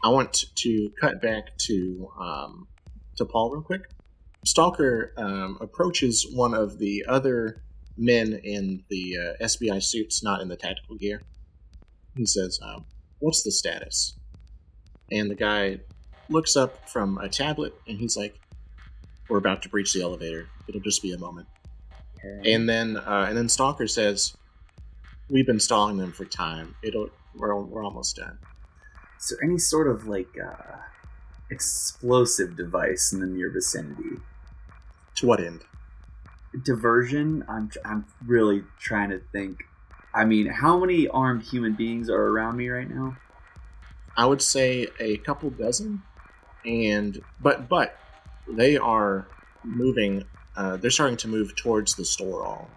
I want to cut back to um, to Paul real quick. Stalker um, approaches one of the other men in the uh, SBI suits, not in the tactical gear. He says, um, "What's the status?" And the guy looks up from a tablet, and he's like, "We're about to breach the elevator. It'll just be a moment." And then, uh, and then Stalker says, "We've been stalling them for time. It'll. We're, we're almost done."
Is there any sort of like uh, explosive device in the near vicinity?
To what end?
Diversion. I'm I'm really trying to think. I mean, how many armed human beings are around me right now?
I would say a couple dozen, and but but they are moving. Uh, they're starting to move towards the store all.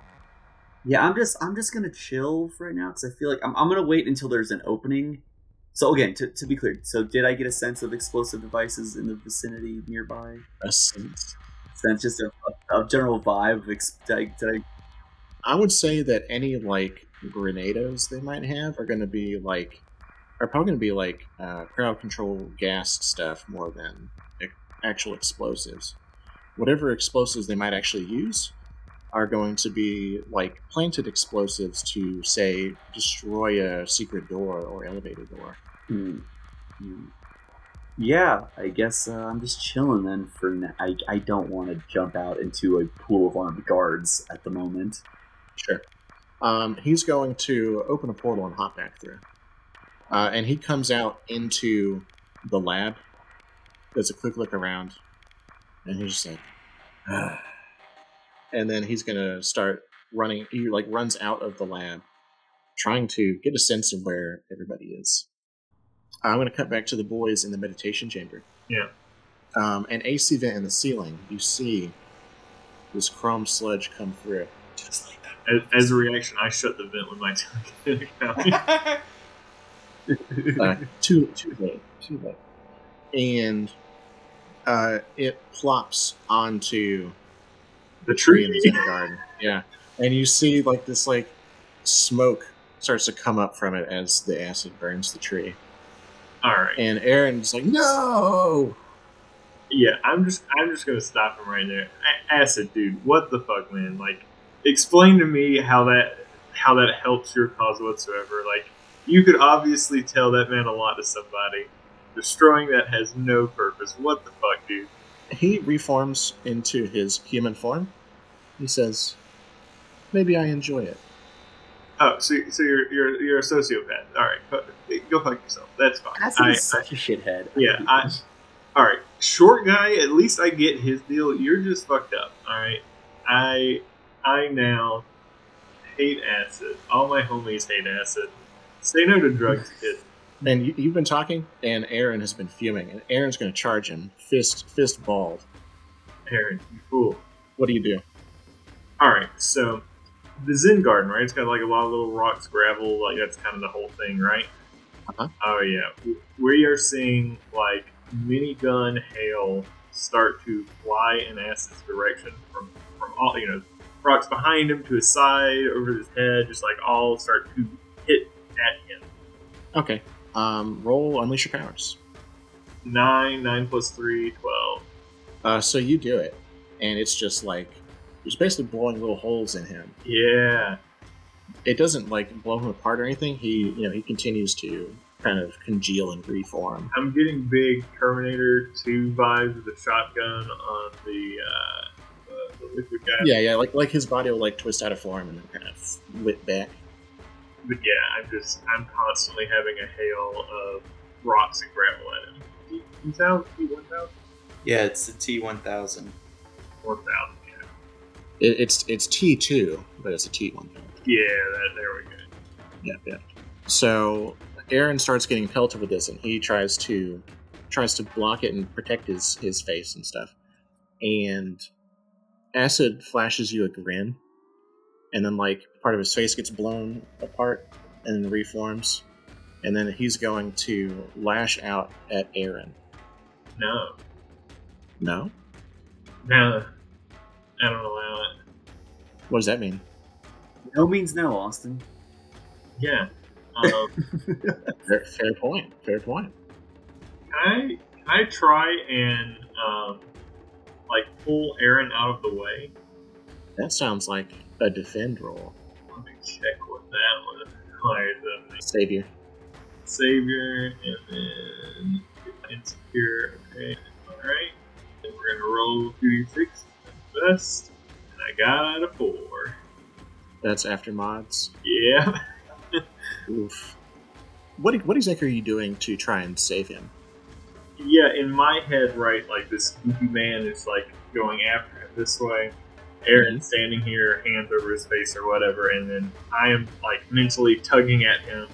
Yeah, I'm just I'm just gonna chill for right now because I feel like I'm, I'm gonna wait until there's an opening. So again, to, to be clear, so did I get a sense of explosive devices in the vicinity nearby?
A sense.
Sense just a, a, general vibe. Of ex- did, I, did I
I would say that any like grenados they might have are going to be like are probably going to be like uh, crowd control gas stuff more than ac- actual explosives. Whatever explosives they might actually use are going to be like planted explosives to say destroy a secret door or elevator door.
Hmm. Hmm. Yeah, I guess uh, I'm just chilling then. For now. I I don't want to jump out into a pool of armed guards at the moment.
Sure. Um, he's going to open a portal and hop back through. Uh, and he comes out into the lab. Does a quick look around. And he's just like. And then he's going to start running. He like runs out of the lab, trying to get a sense of where everybody is. I'm going to cut back to the boys in the meditation chamber.
Yeah.
Um, an AC vent in the ceiling. You see this chrome sludge come through.
Just like
as, as a reaction, I shut the vent with my tongue.
that.
uh, too too late, too late, and uh, it plops onto
the
tree in the garden. Yeah, and you see like this like smoke starts to come up from it as the acid burns the tree,
All right.
and Aaron's like, "No!"
Yeah, I'm just I'm just gonna stop him right there. A- Acid, dude, what the fuck, man? Like, explain to me how that how that helps your cause whatsoever. Like, you could obviously tell that meant a lot to somebody. Destroying that has no purpose. What the fuck, dude?
He reforms into his human form. He says, "Maybe I enjoy it."
Oh, so so you're you're you're a sociopath. All right, go, go fuck yourself. That's fine.
Acid
I-
is such a shithead.
Yeah, I. All right, short guy. At least I get his deal. You're just fucked up. All right, I I now hate acid. All my homies hate acid. Say no to drugs, kid.
And you, you've been talking, and Aaron has been fuming, and Aaron's going to charge him, fist fist balled.
Aaron, you fool.
What do you do?
All right, so the Zen Garden, right? It's got like a lot of little rocks, gravel. Like that's kind of the whole thing, right?
Uh-huh.
Oh yeah, we are seeing like minigun hail start to fly in Acid's direction from from all you know rocks behind him to his side, over his head, just like all start to hit at him.
Okay. Um, roll unleash your powers.
Nine, nine plus three, twelve.
Uh, so you do it, and it's just like it's basically blowing little holes in him.
Yeah.
It doesn't like blow him apart or anything. He, you know, he continues to kind of congeal and reform.
I'm getting big Terminator 2 vibes with the shotgun on the, uh, the, the liquid guy.
Yeah, yeah, like like his body will like twist out of form and then kind of whip back.
But yeah, I'm just, I'm constantly having a hail of rocks and gravel at him. T- 2000, T1000?
Yeah, it's a T one thousand.
1000, yeah.
It, it's it's T two, but it's a T one.
Yeah, that, there we go.
Yeah, yeah. So Aaron starts getting pelted with this, and he tries to tries to block it and protect his his face and stuff. And acid flashes you a grin, and then like part of his face gets blown apart and then reforms, and then he's going to lash out at Aaron.
No.
No,
No. I don't allow it.
what does that mean?
No means no, Austin.
Yeah. Um,
Fair, fair point. Fair point.
Can I can I try and um, like pull Aaron out of the way?
That sounds like a defend roll.
Let me check what that was. Requires of me.
Savior.
Savior and then insecure. Okay, all right. Then we're gonna roll two d six best, and I got a four.
That's after mods.
Yeah.
Oof. What what exactly are you doing to try and save him?
yeah, in my head, right, like this goofy man is like going after him this way. Aaron's mm-hmm. standing here, hands over his face or whatever, and then I am like mentally tugging at him,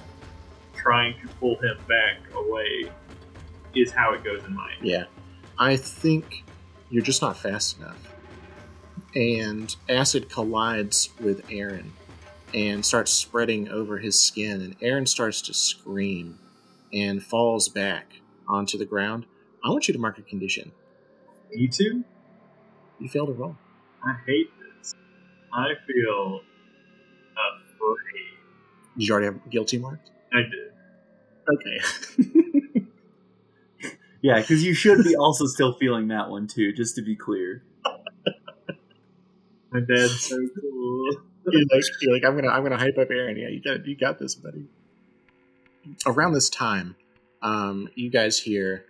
trying to pull him back away. Is how it goes in my head.
Yeah, I think you're just not fast enough. And acid collides with Aaron and starts spreading over his skin, and Aaron starts to scream and falls back onto the ground. I want you to mark a condition.
Me too.
You failed a roll.
I hate this. I feel afraid.
Did you already have guilty marked?
I did.
Okay.
Yeah, because you should be also still feeling that one too, just to be clear.
My dad's so cool.
you're like, you're like, I'm gonna, I'm gonna hype up Aaron. Yeah, you got, you got this, buddy. Around this time, um, you guys hear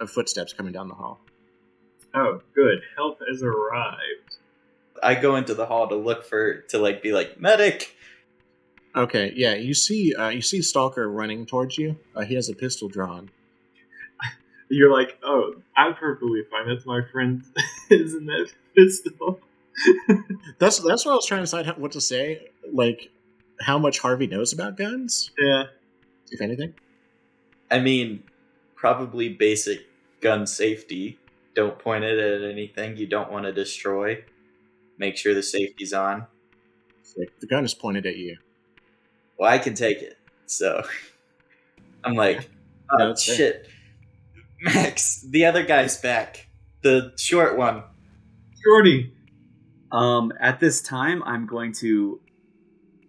of footsteps coming down the hall.
Oh, good. Help has arrived.
I go into the hall to look for to like be like medic.
Okay, yeah, you see, uh, you see Stalker running towards you. Uh, he has a pistol drawn.
You're like, oh, I'm perfectly fine. That's my friend. Isn't that pistol?
That's that's what I was trying to decide what to say. Like, how much Harvey knows about guns,
Yeah.
if anything.
I mean, probably basic gun safety. Don't point it at anything you don't want to destroy. Make sure the safety's on.
Like the gun is pointed at you.
Well, I can take it. So I'm like,
Yeah,
oh
that's fair.
Shit. Max, the other guy's back. The short one.
Shorty.
Um, at this time, I'm going to.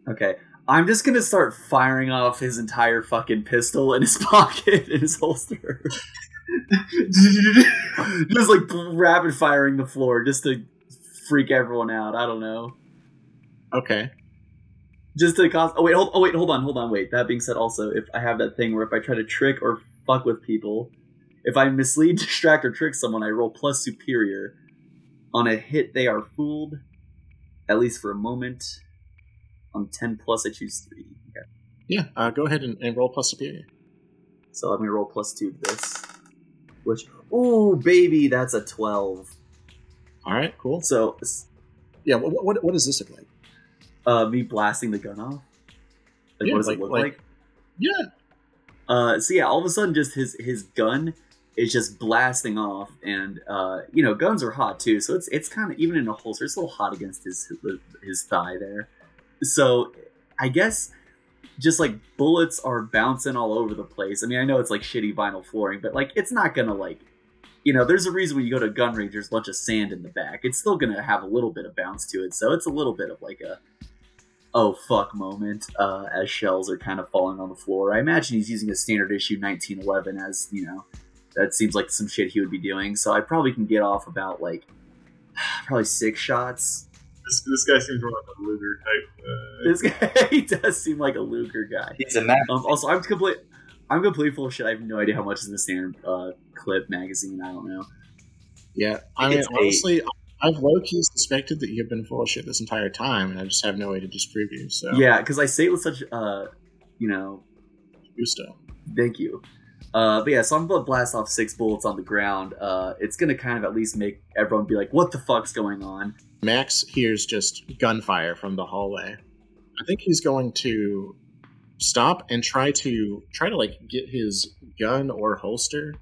Okay, I'm just gonna start firing off his entire fucking pistol in his pocket in his holster. just like rapid firing the floor, just to freak everyone out. I don't know.
Okay.
Just to cause. Oh wait, hold. Oh wait, hold on, hold on. Wait. That being said, also, if I have that thing where if I try to trick or fuck with people, if I mislead, distract, or trick someone, I roll plus superior. On a hit, they are fooled, at least for a moment. On ten plus, I choose three. Okay.
Yeah. Uh, go ahead and, and roll plus superior.
So let me roll plus two to this. Which, ooh, baby, that's a twelve.
All right. Cool.
So,
Yeah. What, what, what does this look like?
uh, me blasting the gun off. Like,
Yeah,
what does
like-
it look
like-
like?
Yeah.
Uh, so yeah, all of a sudden, just his his gun is just blasting off, and uh, you know, guns are hot too. So it's it's kind of even in a holster, it's a little hot against his his thigh there. So I guess just like bullets are bouncing all over the place. I mean, I know it's like shitty vinyl flooring, but like it's not gonna like. You know, there's a reason when you go to a gun range, there's a bunch of sand in the back. It's still gonna have a little bit of bounce to it, so it's a little bit of like a oh fuck moment uh, as shells are kind of falling on the floor. I imagine he's using a standard issue 1911 as you know that seems like some shit he would be doing. So I probably can get off about like probably six shots.
This, this guy seems more like a Luger type. Uh,
This guy he does seem like a Luger guy.
He's a map.
Um, also, I'm complete. I'm completely full of shit. I have no idea how much is in the standard uh, clip magazine. I don't know.
Yeah, I
think
mean,
it's eight.
honestly, I've low key suspected that you've been full of shit this entire time, and I just have no way to disprove you. So,
Yeah, because I say it with such, uh, you know,
gusto.
thank you. Uh, but yeah, so I'm gonna blast off six bullets on the ground. Uh, it's gonna kind of at least make everyone be like, "What the fuck's going on?"
Max hears just gunfire from the hallway. I think he's going to stop and try to try to like get his gun or holster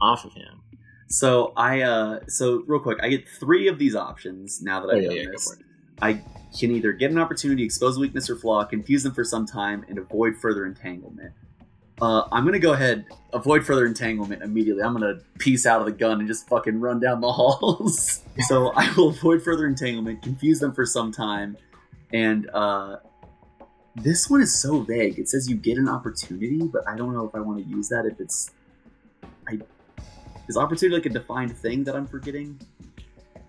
off of him.
So I, uh, so real quick, I get three of these options now that
Oh
I've
yeah,
done
yeah, go
this. I can either get an opportunity, expose a weakness or flaw, confuse them for some time, and avoid further entanglement. Uh, I'm gonna go ahead, avoid further entanglement immediately. I'm gonna piece out of the gun and just fucking run down the halls. so I will avoid further entanglement, confuse them for some time, and uh, this one is so vague. It says you get an opportunity, but I don't know if I want to use that. If it's, I is opportunity like a defined thing that I'm forgetting?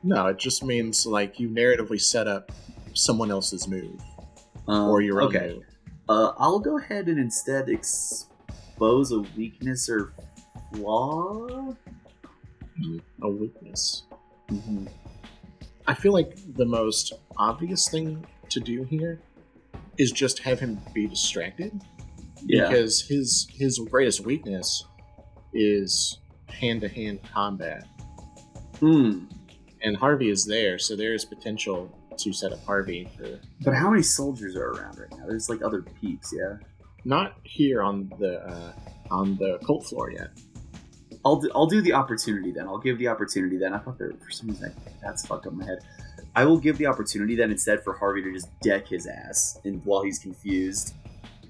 No, it just means like you narratively set up someone else's move
Um,
or your own
okay.
move.
Uh, I'll go ahead and instead expose a weakness or flaw.
A weakness.
Mm-hmm.
I feel like the most obvious thing to do here is just have him be distracted
Yeah.
because his his greatest weakness is hand to hand combat,
Hmm.
and Harvey is there, so there is potential to set up Harvey for
But how many soldiers are around right now? There's like other peeps. Yeah.
Not here on the uh, on the cult floor yet.
I'll do, I'll do the opportunity then. I'll give the opportunity then. I thought there for some reason I, that's fucked up my head. I will give the opportunity then instead for Harvey to just deck his ass and while he's confused.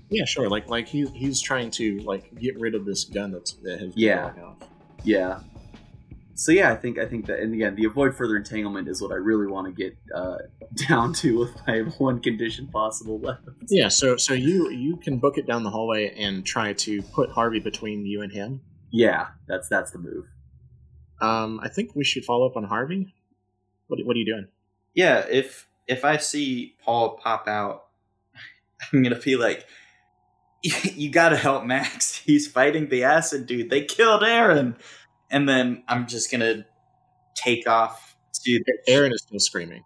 Yeah, sure. Like like he he's trying to like get rid of this gun that's that has been
Yeah.
off.
Yeah. So yeah, I think I think that, and again, the avoid further entanglement is what I really want to get uh, down to if I have one condition possible left.
Yeah, so so you you can book it down the hallway and try to put Harvey between you and him.
Yeah, that's that's the move.
Um, I think we should follow up on Harvey. What what are you doing?
Yeah, if if I see Paul pop out, I'm gonna be like, "You gotta help Max. He's fighting the acid dude. They killed Aaron." And then I'm just gonna take off to the
Aaron is still screaming.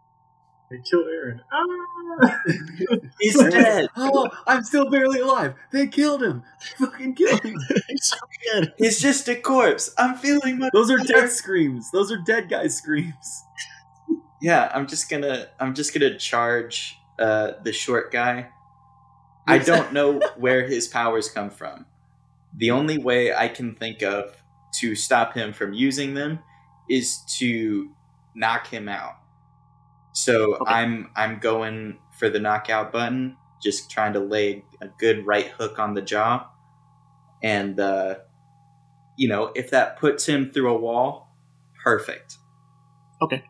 they killed Aaron. Ah!
He's dead.
Oh, I'm still barely alive. They killed him. They fucking killed him.
He's so good.
He's just a corpse. I'm feeling much.
Those are death screams. Those are dead guys' screams.
Yeah, I'm just gonna I'm just gonna charge uh, the short guy. I don't know where his powers come from. The only way I can think of to stop him from using them is to knock him out. So
Okay.
I'm I'm going for the knockout button, just trying to lay a good right hook on the jaw, and uh, you know if that puts him through a wall, perfect. Okay.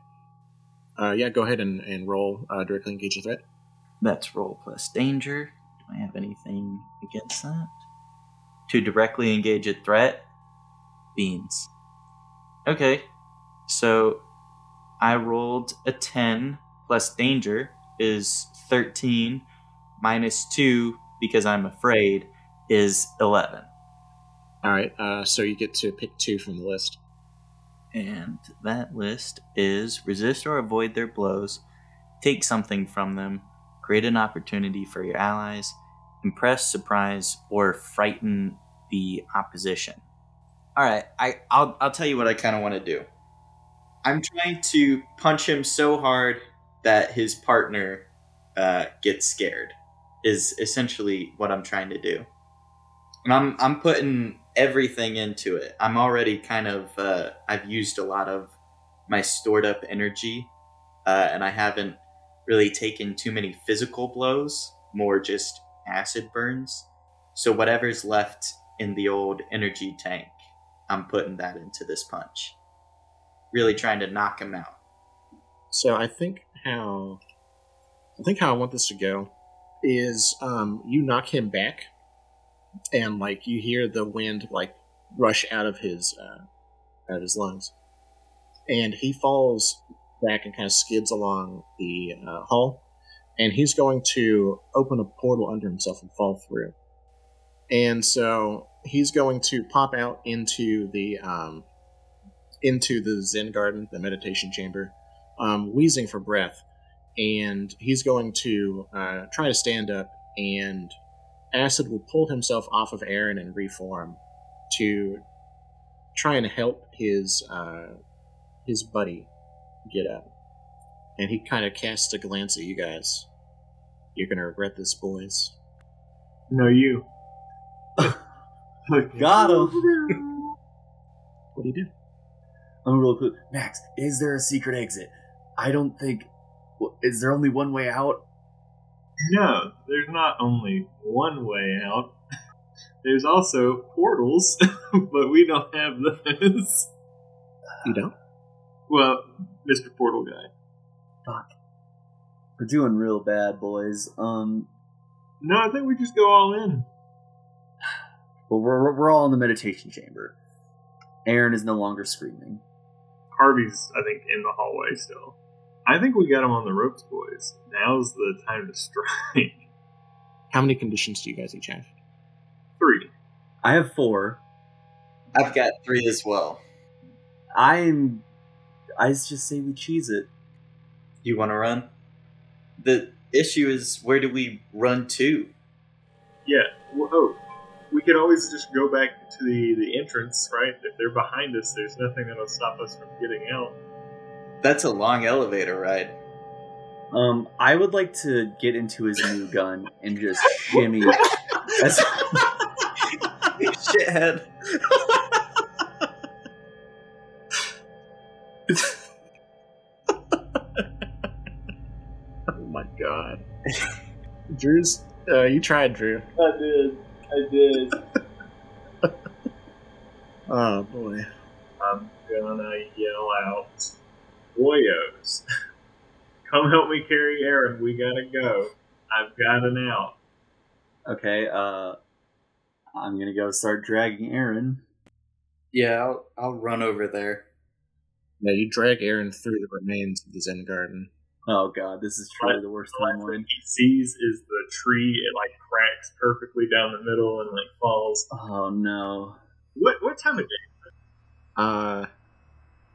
Uh, yeah, go ahead and, and roll uh, directly engage a threat.
That's roll plus danger. Do I have anything against that? To directly engage a threat? Beans. Okay. So I rolled a 10 plus danger is 13 minus 2 because I'm afraid is 11.
All right, uh, so you get to pick two from the list.
And that list is resist or avoid their blows, take something from them, create an opportunity for your allies, impress, surprise, or frighten the opposition.
All right, I I'll I'll tell you what I kind of want to do. I'm trying to punch him so hard that his partner uh, gets scared. Is essentially what I'm trying to do, and I'm I'm putting everything into it. I'm already kind of uh, I've used a lot of my stored up energy, uh, and I haven't really taken too many physical blows, more just acid burns. So whatever's left in the old energy tank, I'm putting that into this punch. Really trying to knock him out.
So I think how I think how I want this to go is um, you knock him back, and like you hear the wind like rush out of his uh, out of his lungs, and he falls back and kind of skids along the uh, hull, and he's going to open a portal under himself and fall through, and so he's going to pop out into the um, into the Zen garden, the meditation chamber, um, wheezing for breath and he's going to uh, try to stand up, and Acid will pull himself off of Aaron and reform to try and help his uh, his buddy get up. And he kind of casts a glance at you guys. You're gonna regret this, boys.
No, you.
Got him.
What do you do?
I'm real quick. Max, is there a secret exit? I don't think. w- Is there only one way out?
No, there's not only one way out. There's also portals, but we don't have those.
You don't.
Well, Mr. Portal Guy.
Fuck. We're doing real bad, boys. Um,
No, I think we just go all in.
Well, we're we're all in the meditation chamber. Aaron is no longer screaming.
Harvey's, I think, in the hallway still. I think we got him on the ropes, boys. Now's the time to strike.
How many conditions do you guys each have?
Three.
I have four.
I've got three as well.
I'm. I just say we cheese it.
You want to run? The issue is where do we run to?
Yeah. Well, oh, we could always just go back to the, the entrance, right? If they're behind us, there's nothing that'll stop us from getting out.
That's a long elevator ride.
Um, I would like to get into his new gun and just shimmy. That's,
Shithead.
Oh my god. Drew's. Uh, you tried, Drew.
I did. I did.
Oh boy.
I'm gonna yell out, Boyos, come help me carry Aaron. We gotta go. I've got an out.
Okay. Uh, I'm gonna go start dragging Aaron.
Yeah, I'll, I'll run over there.
Now you drag Aaron through the remains of the Zen garden.
Oh god, this is truly the worst
The last
timeline.
thing he sees is the tree. It like cracks perfectly down the middle and like falls.
Oh no.
What what time of day?
Uh,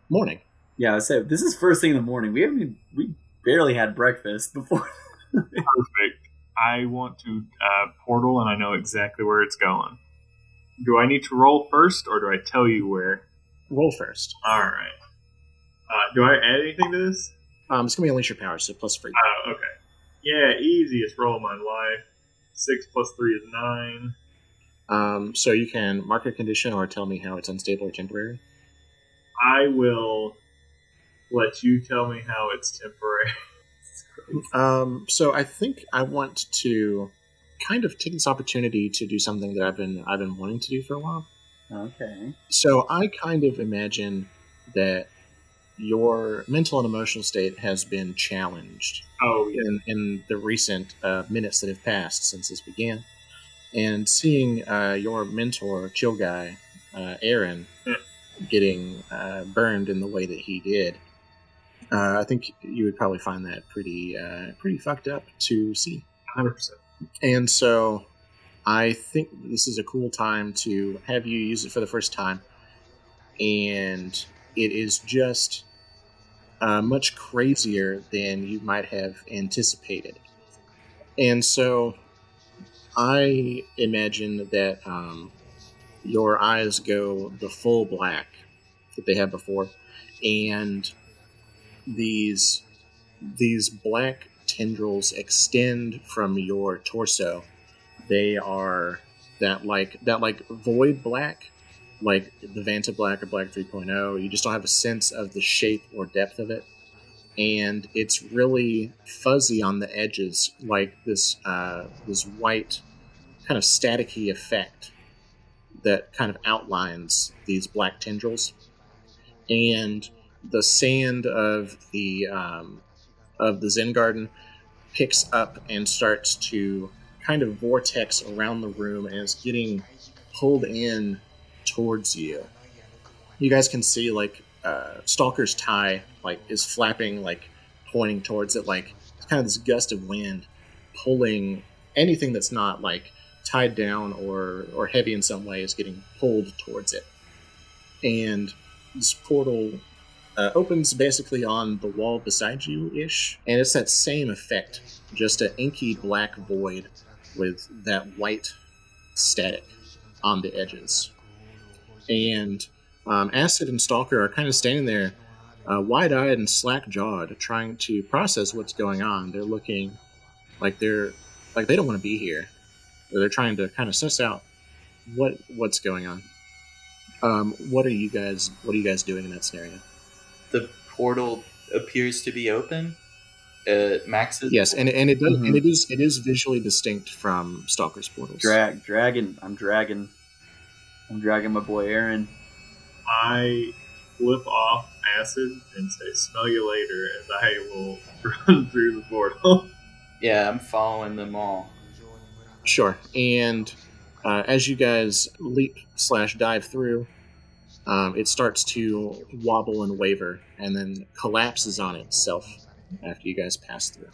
morning.
Yeah, I said this is first thing in the morning. We haven't. We barely had breakfast before.
Perfect. I want to uh, portal, and I know exactly where it's going. Do I need to roll first, or do I tell you where?
Roll first.
All right. Uh, do I add anything to this?
Um, it's gonna be unleash your power, so plus three.
Oh, okay. Yeah, easiest roll of my life. Six plus three is nine.
Um, so you can mark a condition or tell me how it's unstable or temporary.
I will let you tell me how it's temporary.
Um, so I think I want to kind of take this opportunity to do something that I've been I've been wanting to do for a while.
okay.
So I kind of imagine that your mental and emotional state has been challenged
Oh, yeah.
in, in the recent uh, minutes that have passed since this began. And seeing uh, your mentor, Chill Guy, uh, Aaron,
Yeah.
getting uh, burned in the way that he did, uh, I think you would probably find that pretty uh, pretty fucked up to see.
100%.
And so I think this is a cool time to have you use it for the first time. And it is just uh, much crazier than you might have anticipated. And so I imagine that um, your eyes go the full black that they had before. And these these black tendrils extend from your torso. They are that like that like void black, like the Vanta Black or Black 3.0. You just don't have a sense of the shape or depth of it, and it's really fuzzy on the edges, like this uh, this white kind of staticky effect that kind of outlines these black tendrils, and the sand of the um, of the Zen garden picks up and starts to kind of vortex around the room and is getting pulled in towards you. You guys can see like uh, Stalker's tie like is flapping, like pointing towards it, like kind of this gust of wind pulling anything that's not like tied down or or heavy in some way is getting pulled towards it. And this portal uh, opens basically on the wall beside you ish, and it's that same effect, just an inky black void with that white static on the edges. And um, Acid and Stalker are kind of standing there, uh, wide eyed and slack jawed, trying to process what's going on. They're looking like they're like they don't want to be here. Or they're trying to kind of suss out what what's going on. Um, what are you guys What are you guys doing in that scenario?
The portal appears to be open. Uh, Max is
Yes, and and it does,
Mhm.
and it is it is visually distinct from Stalker's portals.
Drag, dragon. I'm dragging. I'm dragging my boy Aaron.
I flip off acid and say, "Smell you later," as I will run through the portal.
Yeah, I'm following them all.
Sure. And uh, as you guys leap slash dive through, um, it starts to wobble and waver, and then collapses on itself after you guys pass through.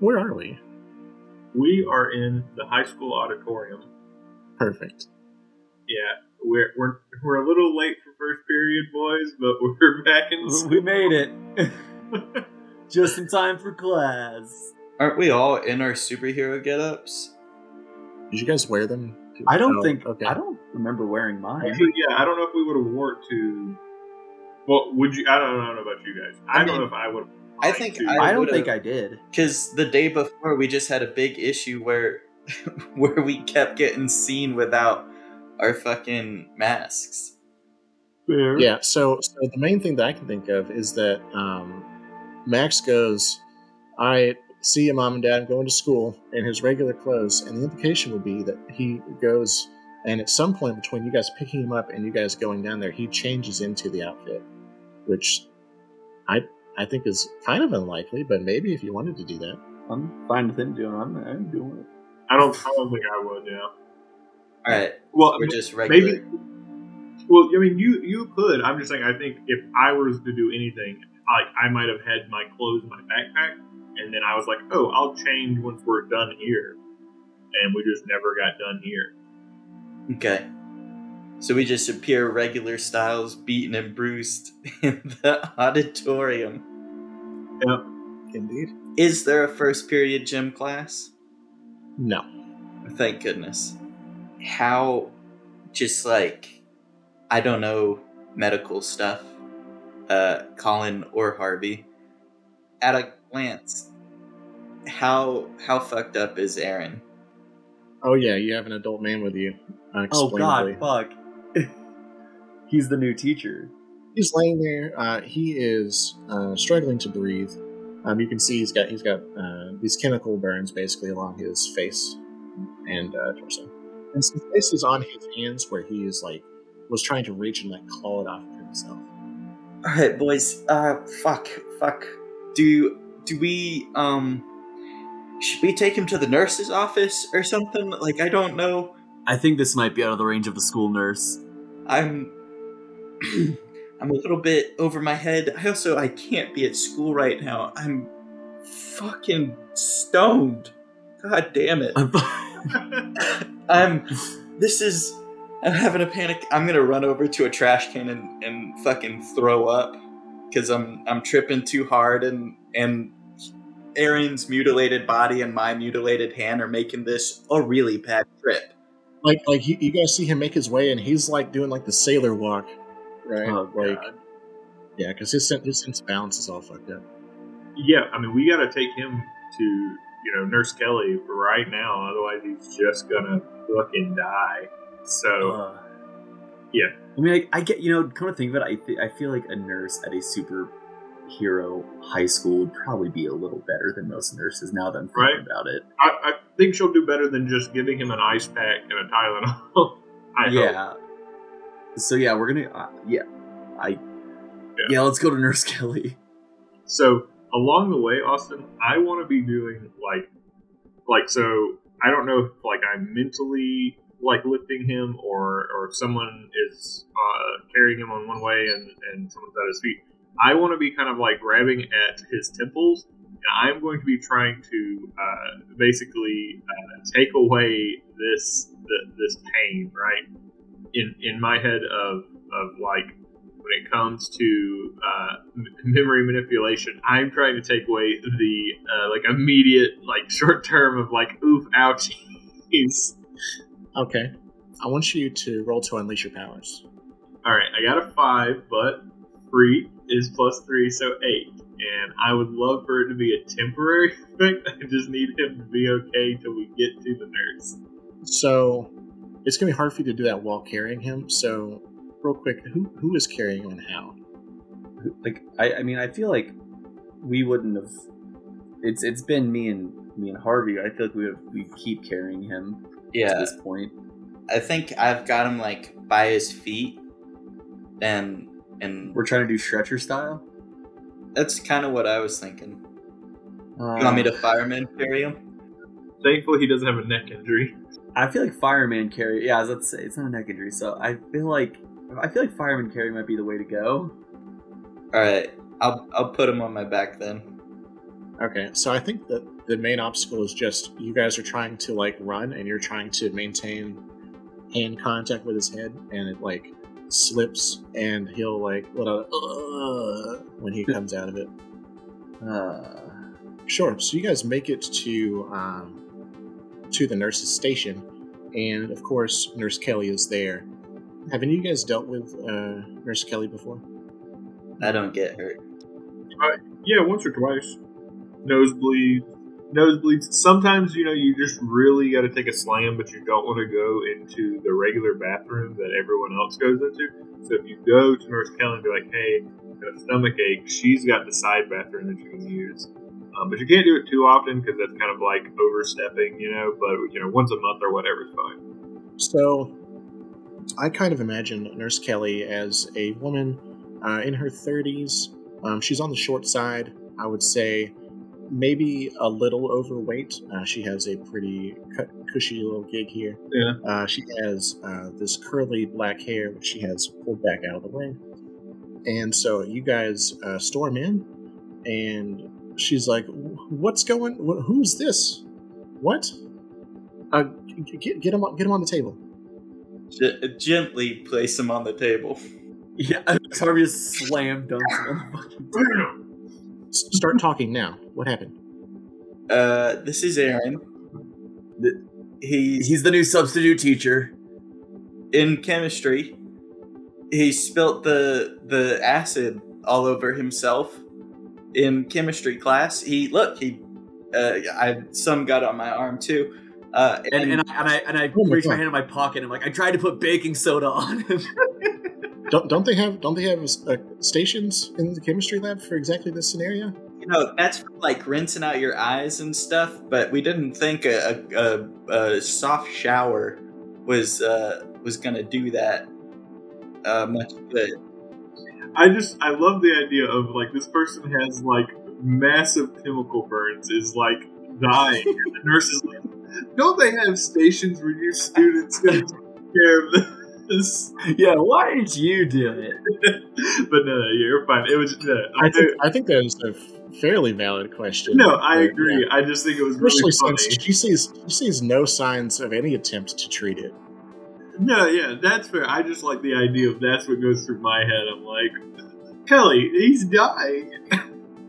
Where are we?
we are in the high school auditorium.
Perfect.
Yeah, we're we're we're a little late for first period, boys, but we're back in. School.
We made it. Just in time for class.
Aren't we all in our superhero get-ups?
Did you guys wear them? to-
I don't
oh,
think.
Okay.
I don't remember wearing mine.
Actually, yeah, I don't know if we would have wore it to. Well, would you? I don't, I don't know about you guys. I,
I
don't
mean,
know if I would.
I think I
I don't think I did.
Because the day before, we just had a big issue where where we kept getting seen without our fucking masks.
Fair.
Yeah, so so the main thing that I can think of is that um, Max goes, I see you, mom and dad, I'm going to school in his regular clothes, and the implication would be that he goes, and at some point between you guys picking him up and you guys going down there, he changes into the outfit, which I I think is kind of unlikely, but maybe if you wanted to do that.
I'm fine with him doing. it. I'm, I'm doing it.
I don't. I don't think I would. Yeah.
All right,
Well,
we're just regular.
maybe. Well, I mean, you you could. I'm just saying. I think if I was to do anything, like I might have had my clothes in my backpack, and then I was like, "Oh, I'll change once we're done here," and we just never got done here.
Okay. So we just appear regular styles, beaten and bruised in the auditorium. Yep.
Indeed.
Is there a first period gym class?
No.
Thank goodness. How, just like, I don't know medical stuff, uh, Colin or Harvey, at a glance, how how fucked up is Aaron?
Oh yeah, you have an adult man with you.
Oh God, fuck. He's the new teacher.
He's laying there. Uh, he is uh, struggling to breathe. Um, you can see he's got he's got uh, these chemical burns basically along his face and uh, torso. And some places on his hands where he is like was trying to reach and like claw it off of himself.
All right, boys. Uh, fuck, fuck. Do do we um? Should we take him to the nurse's office or something? Like, I don't know.
I think this might be out of the range of the school nurse.
I'm I'm a little bit over my head. I also I can't be at school right now. I'm fucking stoned. God damn it. I'm this is I'm having a panic. I'm gonna run over to a trash can and, and fucking throw up. Cause I'm I'm tripping too hard and and Aaron's mutilated body and my mutilated hand are making this a really bad trip.
Like like he, you guys see him make his way and he's like doing like the sailor walk, right?
Oh,
like
God.
yeah, because his sen- his sense balance is all fucked up.
Yeah, I mean, we got to take him to you know Nurse Kelly right now, otherwise he's just gonna fucking die. So
Uh,
Yeah.
I mean, I, I get you know. Come to think of it, I th- I feel like a nurse at a superhero high school would probably be a little better than most nurses. Now that I'm thinking
Right.
about it,
I, I think she'll do better than just giving him an ice pack and a Tylenol. I hope.
Yeah. So yeah, we're gonna uh, yeah, I yeah. Let's go to Nurse Kelly.
So along the way, Austin, I want to be doing like, like so. I don't know if like I'm mentally like lifting him or or if someone is uh, carrying him on one way and and someone's at his feet. I want to be kind of like grabbing at his temples, and I'm going to be trying to uh, basically uh, take away this th- this pain, right? In in my head of of like when it comes to uh, m- memory manipulation, I'm trying to take away the uh, like immediate like short term of like oof ouchies.
Okay. I want you to roll to unleash your powers.
All right, I got a five, but three is plus three, so eight. And I would love for it to be a temporary effect. I just need him to be okay till we get to the nurse.
So it's gonna be hard for you to do that while carrying him. So real quick, who who is carrying him and how?
like I, I mean I feel like we wouldn't have it's it's been me and me and Harvey. I feel like we have, we keep carrying him to
Yeah,
this point.
I think I've got him like by his feet, and and
We're trying to do stretcher style.
that's kind of what I was thinking. You want me to um, fireman carry him?
Thankfully, he doesn't have a neck injury.
I feel like fireman carry. Yeah, let's say it's not a neck injury, so I feel like I feel like fireman carry might be the way to go.
All right, I'll I'll put him on my back then.
Okay, so I think that the main obstacle is just you guys are trying to like run and you're trying to maintain hand contact with his head, and it like slips, and he'll like let out "Ugh" when he comes out of it.
Uh,
Sure. So you guys make it to um, to the nurse's station, and of course, Nurse Kelly is there. Haven't you guys dealt with uh, Nurse Kelly before?
I don't get hurt.
Yeah, once or twice. Nosebleed, Nosebleeds. Sometimes, you know, you just really got to take a slam, but you don't want to go into the regular bathroom that everyone else goes into. So if you go to Nurse Kelly and be like, hey, I've got a stomach ache, she's got the side bathroom that you can use. Um, but you can't do it too often because that's kind of like overstepping, you know, but, you know, once a month or whatever is fine.
So, I kind of imagine Nurse Kelly as a woman uh, in her 30s. Um, she's on the short side, I would say, maybe a little overweight. Uh, she has a pretty cu- cushy little gig here.
Yeah.
Uh, she has uh, this curly black hair, which she has pulled back out of the way. And so you guys uh, storm in, and she's like, "What's going? Wh- who's this? What? Uh, get get him on, get him on the table."
G- gently place him on the table.
yeah, Harvey just slam dunks him on the fucking table.
Start talking now. What happened?
Uh, this is Aaron. The- He's
He's the new substitute teacher.
in chemistry. He spilt the the acid all over himself in chemistry class. He look he, uh, I some got on my arm too. Uh,
And and I and I, and I
Oh my
reached my
God.
hand in my pocket and I'm like, I tried to put baking soda on him.
Don't don't they have don't they have uh, stations in the chemistry lab for exactly this scenario?
you know that's for, like rinsing out your eyes and stuff. But we didn't think a, a, a, a soft shower was uh, was gonna do that uh, much good.
I just I love the idea of like this person has like massive chemical burns is like dying and the nurse is like don't they have stations where your students can take care of this
yeah, why did you do it?
but no, no you're fine it was no,
I
I,
think I think that is a fairly valid question.
no I agree
yeah.
I just think it was really
Especially
funny
since she sees she sees no signs of any attempt to treat it.
No yeah that's fair I just like the idea of that's what goes through my head I'm like Kelly he's dying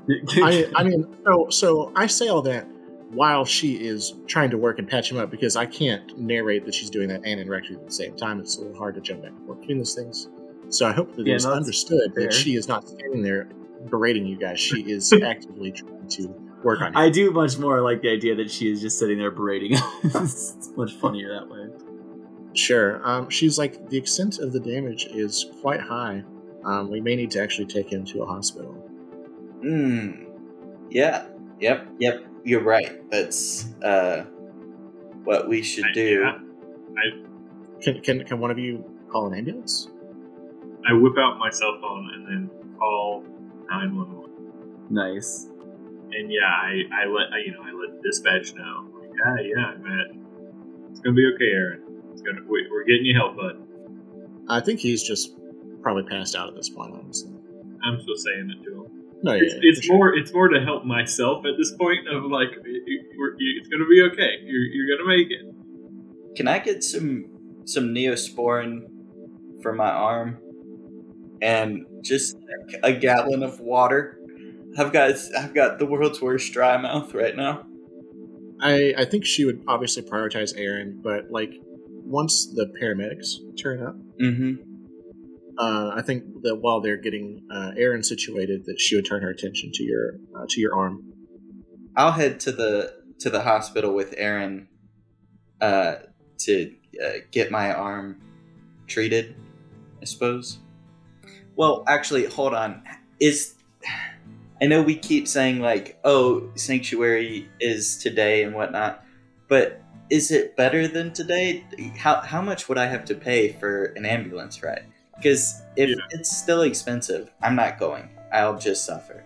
I I mean, so so I say all that while she is trying to work and patch him up because I can't narrate that she's doing that and interact you at the same time. It's a little hard to jump back and forth between those things. So I hope that
Yeah,
it's understood
fair.
that she is not standing there berating you guys. She is actively trying to work on you.
I do much more like the idea that she is just sitting there berating us. it's much funnier that way.
Sure. Um, she's like, the extent of the damage is quite high. Um, we may need to actually take him to a hospital.
Hmm. Yeah. Yep. Yep. You're right. That's uh, what we should do.
Yeah.
Can, can, can one of you call an ambulance?
I whip out my cell phone and then call 911
Nice.
and yeah, I, I let I, you know I let dispatch know. Like, yeah, yeah, Matt, it's gonna be okay, Aaron. It's gonna we, we're getting you help, bud.
I think he's just probably passed out at this point. Honestly,
I'm still saying it to him.
no, yeah,
It's,
yeah,
it's
for sure.
more it's more to help myself at this point of like it- it- we're, you- it's gonna be okay. You're you're gonna make it.
Can I get some some neosporin for my arm and just like a gallon of water? I've got I've got the world's worst dry mouth right now.
I I think she would obviously prioritize Aaron, but like once the paramedics turn up,
Mm-hmm.
uh, I think that while they're getting uh, Aaron situated, that she would turn her attention to your uh, to your arm.
I'll head to the to the hospital with Aaron uh, to uh, get my arm treated. I suppose. Well, actually, hold on. Is I know we keep saying like, "Oh, sanctuary is today and whatnot," but is it better than today? How how much would I have to pay for an ambulance ride? Because if
Yeah.
it's still expensive, I'm not going. I'll just suffer.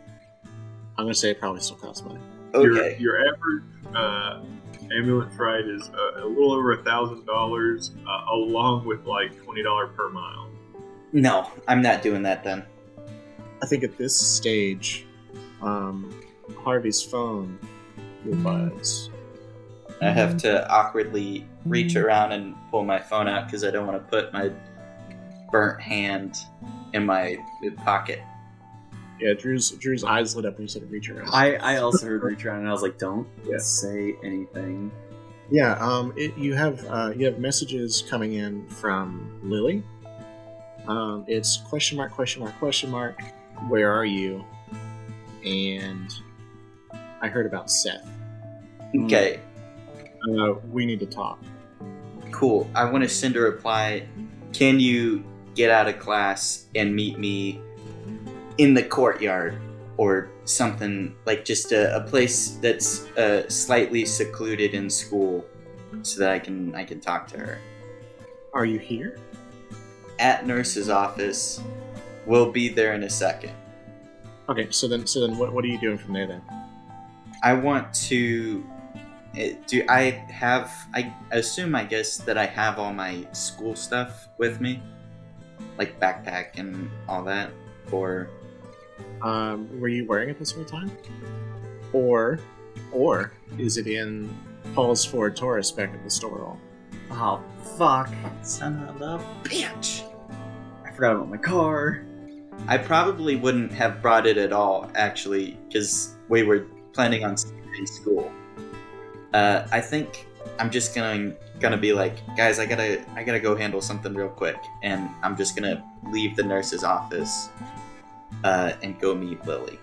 I'm gonna say it probably still costs money.
Okay.
Your, your average uh, ambulance ride is uh, a little over a thousand dollars, uh, along with like twenty dollar per mile.
No, I'm not doing that then.
I think at this stage, um, Harvey's phone will buzz.
I have to awkwardly reach around and pull my phone out because I don't want to put my burnt hand in my pocket.
Yeah, Drew's Drew's eyes lit up when you said reach around.
I, I also heard reach around and I was like, don't
Yeah.
say anything.
Yeah, um, it, you have uh, you have messages coming in from Lily. Um, it's question mark question mark question mark. Where are you? And I heard about Seth.
Okay,
Uh, we need to talk.
cool. I want to send a reply. Can you get out of class and meet me in the courtyard or something like just a, a place that's uh, slightly secluded in school so that I can I can talk to her.
Are you here?
At nurse's office. We'll be there in a second.
Okay, so then so then what, what are you doing from there then?
I want to. Eh, Do I have? I assume, I guess, that I have all my school stuff with me, like backpack and all that. Or
Um, were you wearing it this whole time? Or or is it in Paul's Ford Taurus back at the store all?
Oh, fuck.
son of a bitch.
I forgot about my car.
I probably wouldn't have brought it at all, actually, because we were planning on staying in school. Uh, I think I'm just gonna gonna be like, guys, I gotta I gotta go handle something real quick, and I'm just gonna leave the nurse's office uh, and go meet Lily.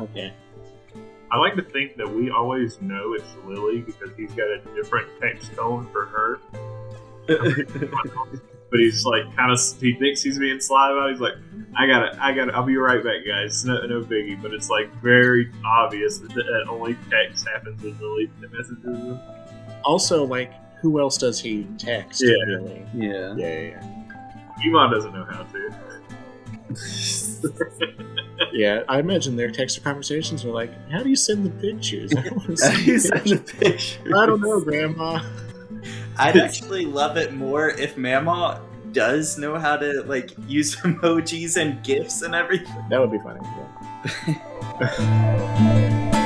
Okay.
I like to think that we always know it's Lily because he's got a different text tone for her. but he's like kind of he thinks he's being sly about. It. He's like, I gotta, I gotta, I'll be right back, guys. It's no, no biggie. But it's like very obvious that, that only text happens when Lily messages him.
Also, like, who else does he text?
Yeah.
Really?
Yeah.
Yeah, yeah, yeah.
Iman doesn't know how to.
Yeah, I imagine their text conversations are like, "How do you send the pictures?" I don't, wanna send
You send
pictures.
the picture.
I don't know, Grandma.
I'd actually love it more if Mama does know how to like use emojis and gifs and everything.
That would be funny. Yeah.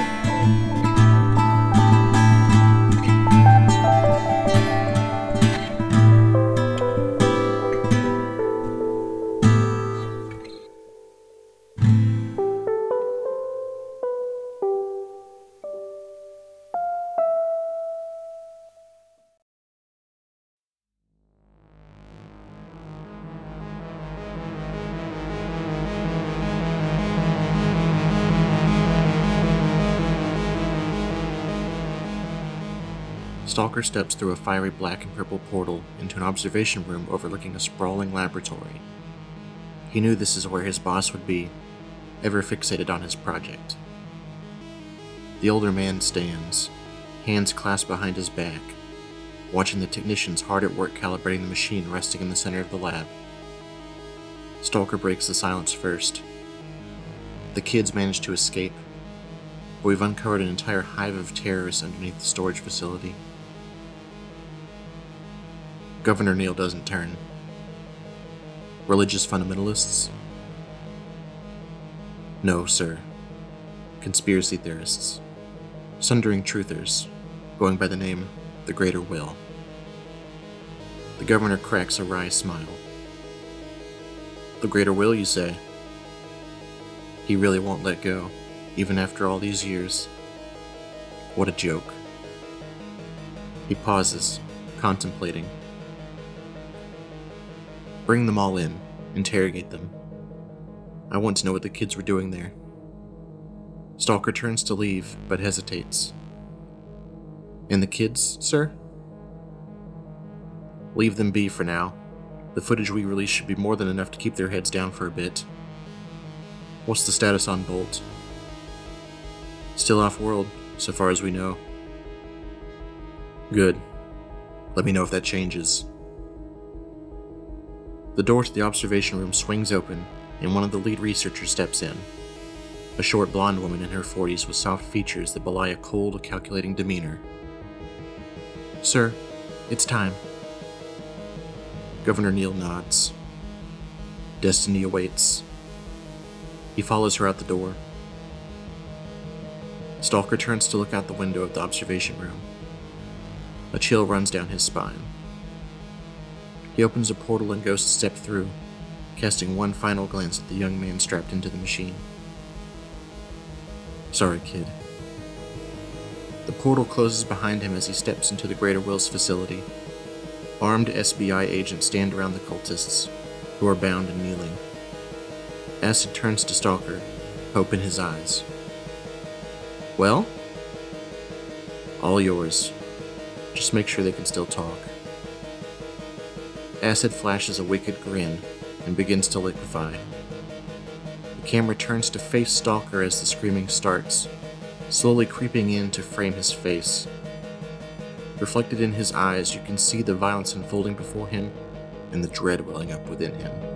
Steps through a fiery black and purple portal into an observation room overlooking a sprawling laboratory. He knew this is where his boss would be, ever fixated on his project. The older man stands, hands clasped behind his back, watching the technicians hard at work calibrating the machine resting in the center of the lab. Stalker breaks the silence first. The kids manage to escape,
but we've uncovered an entire hive of terrorists underneath the storage facility. Governor Neal doesn't turn. Religious fundamentalists? No, sir. Conspiracy theorists. Sundering truthers, going by the name The Greater Will. The governor cracks a wry smile. The Greater Will, you say? He really won't let go, even after all these years. What a joke. He pauses, contemplating. Bring them all in, interrogate them. I want to know what the kids were doing there. Stalker turns to leave, but hesitates. And the kids, sir? Leave them be for now. The footage we release should be more than enough to keep their heads down for a bit. What's the status on Bolt? Still off world, so far as we know. Good. Let me know if that changes. The door to the observation room swings open, and one of the lead researchers steps in. A short blonde woman in her 40s with soft features that belie a cold, calculating demeanor. Sir, it's time. Governor Neal nods. Destiny awaits. He follows her out the door. Stalker turns to look out the window of the observation room. A chill runs down his spine. He opens a portal and goes to step through, casting one final glance at the young man strapped into the machine. Sorry, kid. The portal closes behind him as he steps into the Greater Wills facility. Armed SBI agents stand around the cultists, who are bound and kneeling. Acid turns to Stalker, hope in his eyes. Well? All yours. Just make sure they can still talk. Acid flashes a wicked grin and begins to liquefy. The camera turns to face Stalker as the screaming starts, slowly creeping in to frame his face. Reflected in his eyes, you can see the violence unfolding before him and the dread welling up within him.